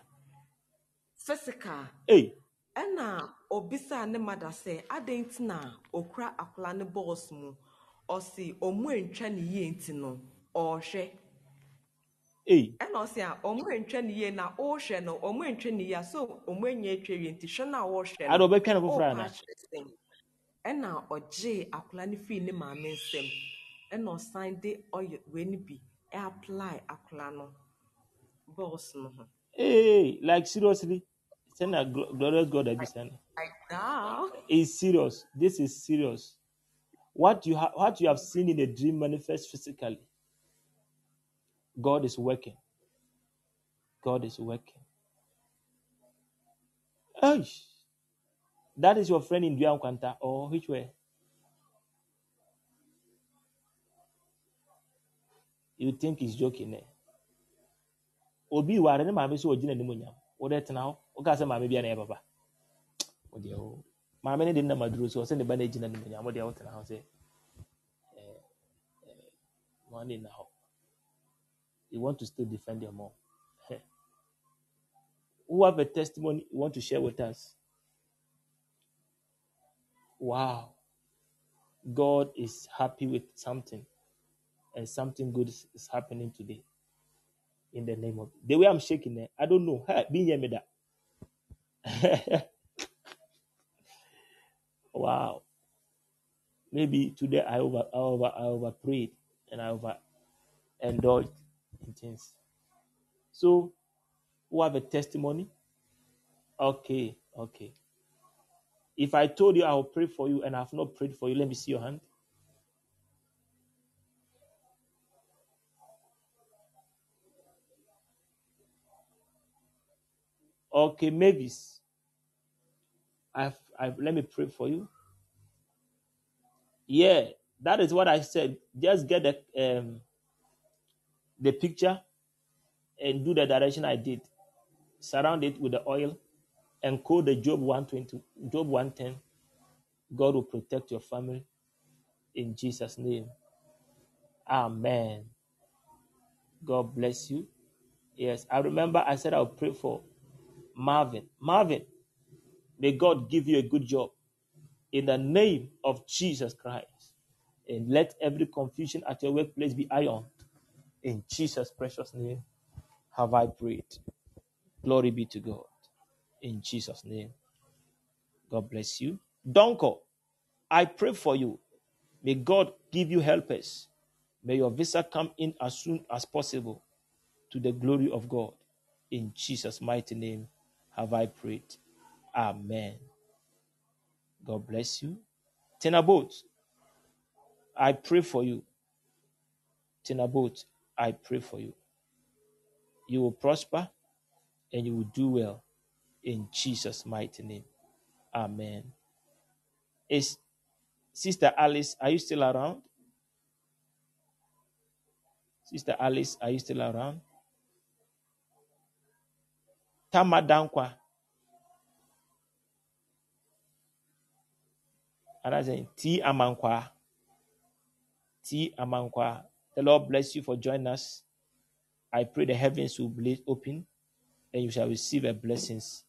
physical Hey. ɛna obisaa ne ma da sɛ adan nti na okura akwadaa ne balls mu ɔsi ɔmo antwa ne yie nti no ɔrehwɛ ɛna ɔsi a ɔmo antwa ne yie na ɔrehwɛ no ɔmo antwa ne yie a so ɔmo anya atwa wie nti hwɛ no a ɔrehwɛ no obetwa no foforɔ ana? ɛna ɔgyee akwadaa no fii ne maame nsam ɛna ɔsan de ɔyɛ wei no bi ɛapply akwadaa no balls no ho Hey, like seriously. Send a gl- glorious God that be send. like now It's serious. This is serious. What you have what you have seen in a dream manifest physically. God is working. God is working. Hey, that is your friend in Duan Kwanta or which way? You think he's joking, eh? Obi ware ne maame so ogyina ne munyam. Wo de tena hɔ. Wo ka sɛ maame bia na ɛyɛ papa. Wo deɛ wo. Maame ne de nam aduro so ɔsɛ ne ba na gyina ne munyam. Wo deɛ wo tena hɔ sɛ wɔn na hɔ. You want to still defend your mom. Who have a testimony you want to share with us? Wow. God is happy with something, and something good is, is happening today. In the name of the way I'm shaking, eh, I don't know. Hey, here, that. wow. Maybe today I over, I over, I over prayed and I over indulged in things. So, who have a testimony? Okay, okay. If I told you I will pray for you and I have not prayed for you, let me see your hand. Okay, Mavis. I've, I've let me pray for you. Yeah, that is what I said. Just get the um the picture and do the direction I did. surround it with the oil, and quote the Job 120, Job 110. God will protect your family in Jesus' name. Amen. God bless you. Yes, I remember I said I'll pray for Marvin. Marvin, may God give you a good job in the name of Jesus Christ. And let every confusion at your workplace be ironed. In Jesus' precious name have I prayed. Glory be to God. In Jesus' name. God bless you. Donko, I pray for you. May God give you helpers. May your visa come in as soon as possible to the glory of God. In Jesus' mighty name have I prayed. Amen. God bless you. Tenabot, I pray for you. Tenabot, I pray for you. You will prosper and you will do well in Jesus' mighty name. Amen. Is Sister Alice, are you still around? Sister Alice, are you still around? Tamadankwa. And I say T Amankwa. T Amankwa. The Lord bless you for joining us. I pray the heavens will open and you shall receive a blessings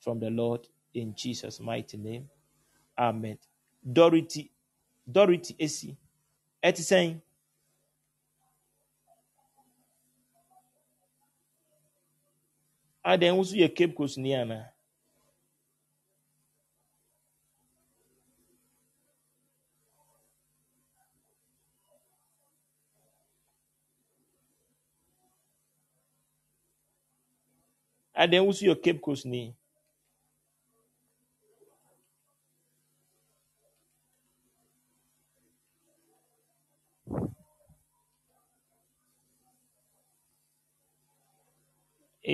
from the Lord in Jesus' mighty name. Amen. Dorothy, Dorothy Esi, sɛn adan so yɛ Cape Coast ni adan wo so yɛ Cape Coast ni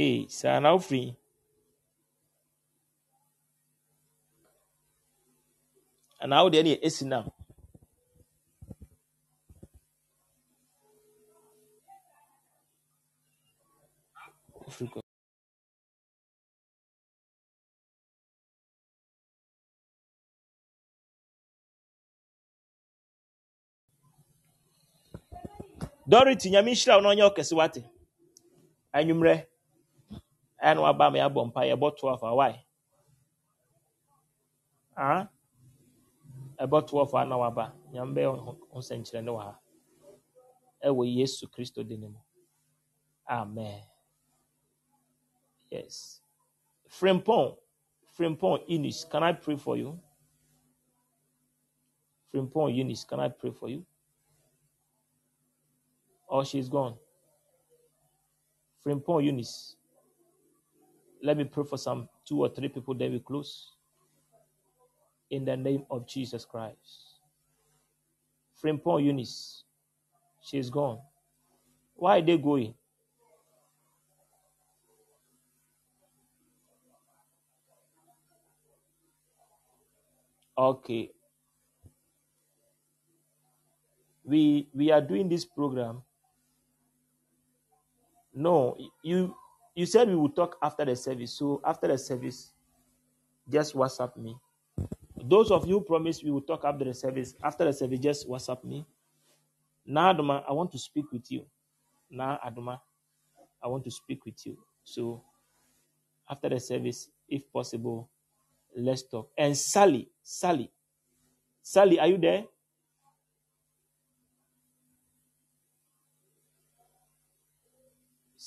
ee saa na wofiri anaa wo deɛ ne yɛ esi nam wofiri Dorothy nyame nhyira wo na ɔnyɛ ɔkɛse wate. Anwummerɛ. Ɛna waba ma yɛabɔ mpa yɛbɔ to afa wae ah ɛbɔ to afa na waba. Nyame bɛyɛ wo ho nsɛnkyerɛnne wɔ ha. Ɛwɔ yesu kristo mu. Amen. Yes. Frimpong frimpong eunice can i pray for you? Frimpong eunice can i pray for you or she's gone. Frimpong eunice. Let me pray for some two or three people that we close. In the name of jesus christ. Frimpong eunice. She's gone. Why are they going? Okay. We we are doing this program no you you said we would talk after the service. So after the service just whatsapp me. Those of you promised we will talk after the service after the service just whatsapp me. Now aduma i want to speak with you. Now aduma i want to speak with you. So after the service if possible let's talk. And sally sally sally are you there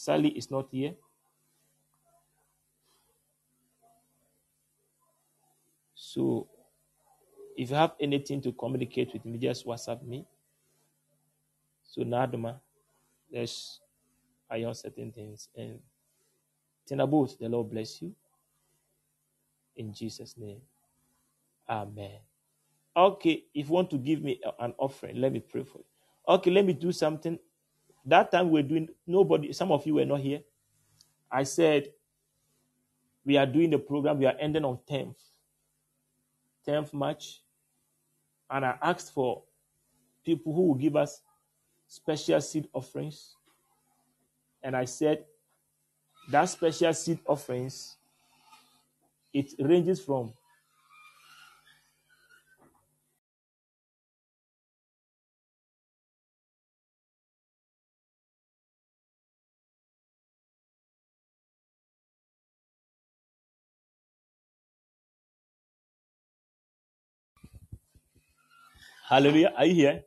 sally is not here. So if you have anything to communicate with me just whatsapp me. So aduma let's iron certain things and Tenabot, the lord bless you. In jesus name. Amen. Okay if you want to give me an offering let me pray for you. Okay let me do something that time we were doing nobody some of you were not here. I said we are doing the program we are ending on 10th 10th march. And i asked for people who will give us special seed offerings. And i said that special seed offerings, it ranges from Hallelujah. Are you here?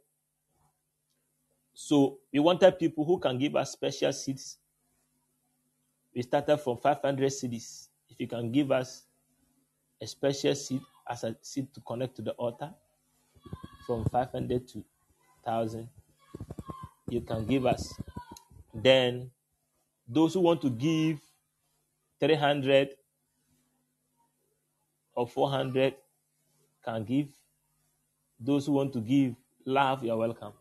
So we wanted people who can give us special seeds. We started from 500 cedis. If you can give us a special seed as a seed to connect to the altar, from 500 to 1000, you can give us. Then those who want to give 300 or 400 can give. Those who want to give love, you are welcome.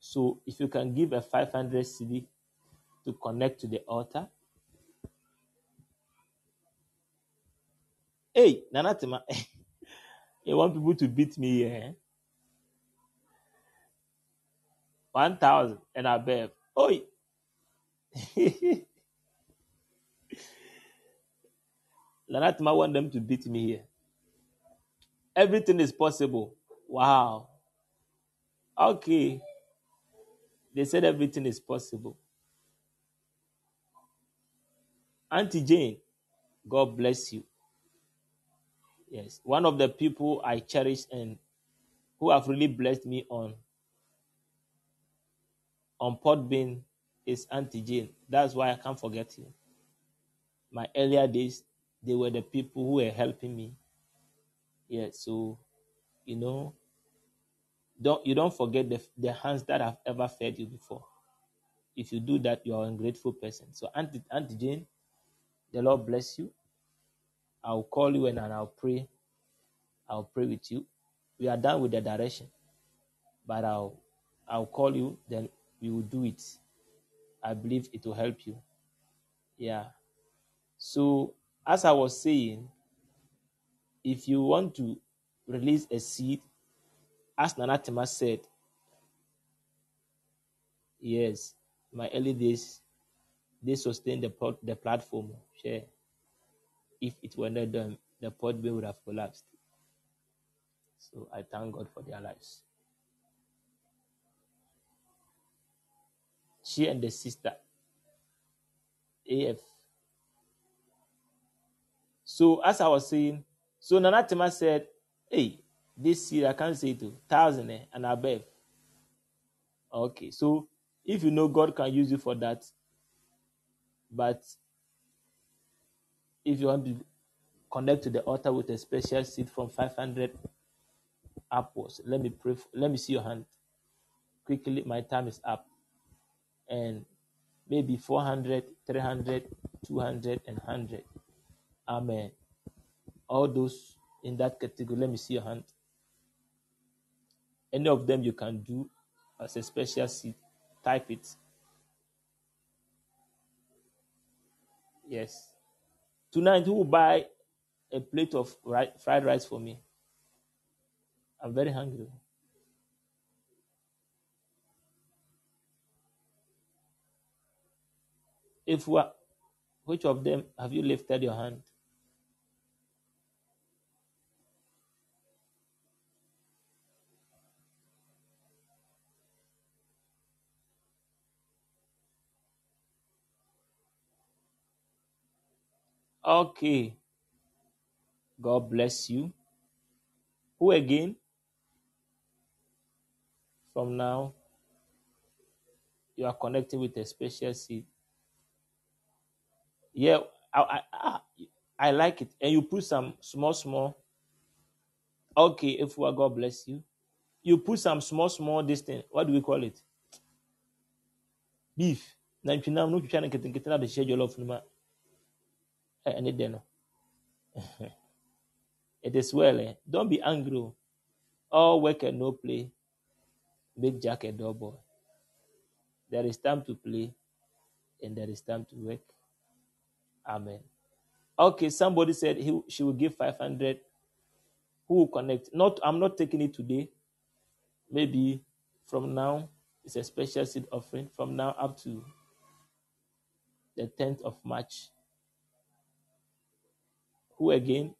So if you can give a 500 cedi to connect to the altar. Hey, Nanatima, you want people to beat me here? eh? 1,000 and above. Oi! Nanatima want them to beat me here. Everything is possible. Wow. Okay. They said everything is possible. Auntie Jane, God bless you. Yes. One of the people I cherish and who have really blessed me on on Podbean is Auntie Jane. That's why I can't forget you. My earlier days, they were the people who were helping me. Yeah, so you know, don't you don't forget the the hands that have ever fed you before. If you do that, you are an ungrateful person. So Auntie Auntie Jane, the Lord bless you. I'll call you and I'll pray. I'll pray with you. We are done with the direction, but I'll I'll call you. Then we will do it. I believe it will help you. Yeah. So as I was saying, if you want to release a seed, as Nana Tema said, yes, my early days they sustained the the platform. Share. If it were not done, the pod would have collapsed. So I thank God for their lives. She and the sister, AF. So as I was saying, so Nana Tema said, Hey, this seed I can't say to thousand eh, and above. Okay, so if you know God can use you for that, but if you want to connect to the altar with a special seed from 500 upwards, let me pray. For, let me see your hand quickly. My time is up, and maybe 400, 300, 200, and 100. Amen. All those in that category, let me see your hand. Any of them you can do as a special seed. Type it. Yes. Tonight, who will buy a plate of fried rice for me? I'm very hungry. If what, which of them have you lifted your hand? Okay. God bless you. Who again? From now, you are connecting with a special seed. Yeah, I, I, I, I like it. And you put some small, small. Okay, if we are, God bless you. You put some small, small this thing. What do we call it? Beef. ɛne no. It is well. Eh? Don't be angry. oh. All work and no play make Jack a dull boy. There is time to play and there is time to work. Amen. Okay, somebody said he, she will give 500. Who will connect? Not, I'm not taking it today. Maybe from now, it's a special seed offering. From now up to the 10th of March. Who again?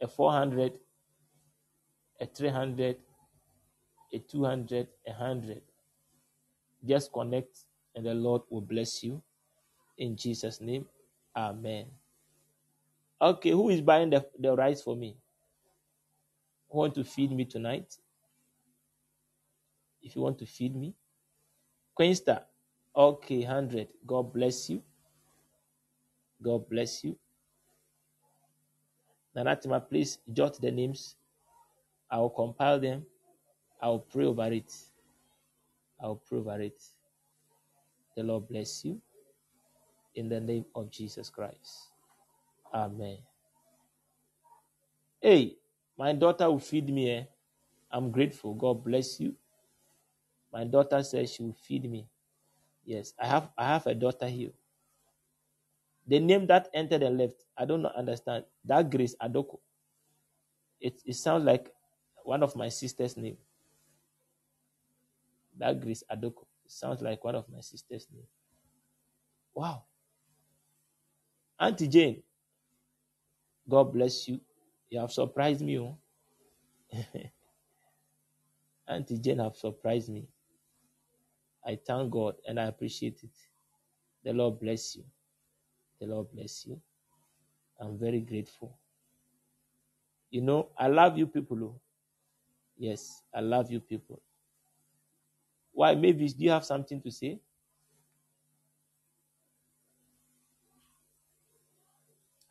A 400, a 300, a 200, a 100. Just connect and the Lord will bless you. In Jesus' name, Amen. Okay, who is buying the, the rice for me? Who want to feed me tonight? If you want to feed me, Queensta. Okay, 100. God bless you. God bless you. Nanatima, please jot the names. I will compile them. I will pray over it. I will pray over it. The Lord bless you. In the name of Jesus Christ. Amen. Hey, my daughter will feed me. Eh? I'm grateful. God bless you. My daughter says she will feed me. Yes, I have I have a daughter here. The name that entered and left, I don't understand. That Grace Adoko. It it sounds like one of my sister's name. That Grace Adoko. Sounds like one of my sister's name. Wow. Auntie Jane, God bless you. You have surprised me. Oh. Auntie Jane have surprised me. I thank God and I appreciate it. The Lord bless you. The Lord bless you. I'm very grateful. You know, I love you people. Oh. Yes, I love you people. Why, Mavis, do you have something to say?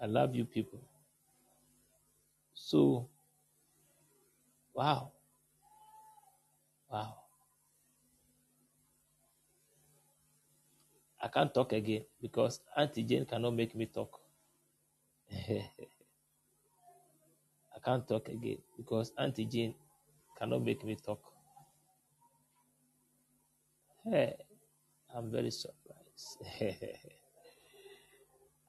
I love you people. So, wow. Wow. I can't talk again because Auntie Jane cannot make me talk. I can't talk again because Auntie Jane cannot make me talk. Hey, I'm very surprised.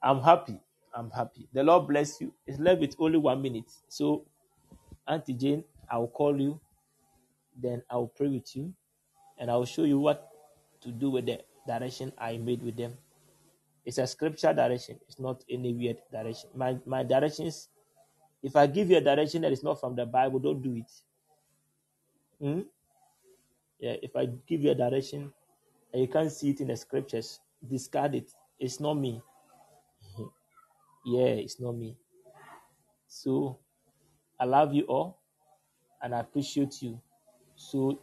I'm happy. I'm happy. The Lord bless you. It's left with only one minute. So, Auntie Jane, I will call you. Then I will pray with you. And I will show you what to do with the direction I made with them. It's a scripture direction. It's not any weird direction. My my directions. If I give you a direction that is not from the Bible, don't do it. Hmm? Yeah. If I give you a direction and you can't see it in the scriptures, discard it. It's not me. Yeah, it's not me. So I love you all and I appreciate you. So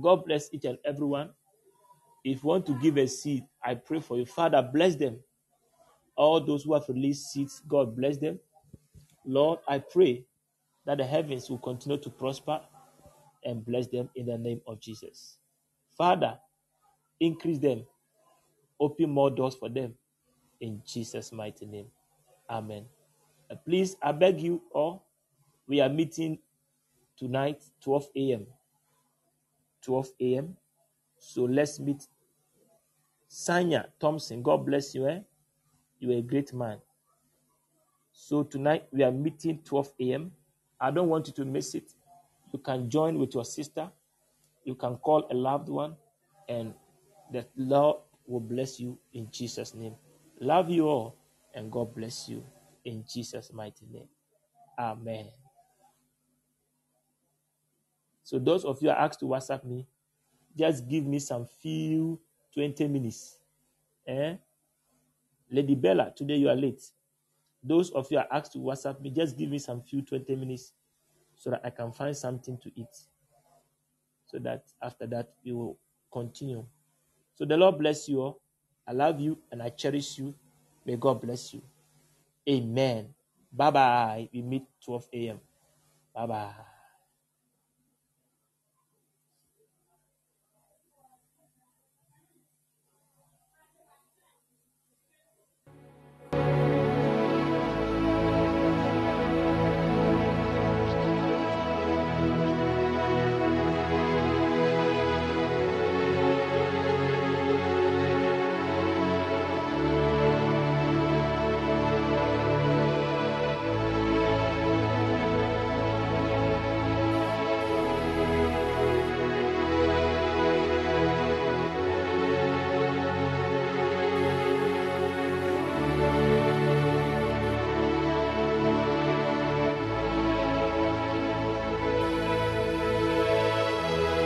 God bless each and everyone. If you want to give a seed, I pray for you. Father, bless them. All those who have released seeds, God bless them. Lord, I pray that the heavens will continue to prosper and bless them in the name of Jesus. Father, increase them, open more doors for them in Jesus' mighty name. Amen. Uh, please, I beg you all, we are meeting tonight, 12 a.m. 12 a.m. So let's meet Sanya Thompson. God bless you. Eh? You are a great man. So tonight we are meeting 12 a.m. I don't want you to miss it. You can join with your sister. You can call a loved one, and the Lord will bless you in Jesus' name. Love you all, and God bless you in Jesus' mighty name. Amen. So those of you are asked to WhatsApp me, just give me some few 20 minutes. Eh? Lady Bella, today you are late. Those of you are asked to WhatsApp me, just give me some few 20 minutes so that I can find something to eat. So that after that, we will continue. So the Lord bless you all. I love you and I cherish you. May God bless you. Amen. Bye bye. We meet 12 a.m. Bye bye.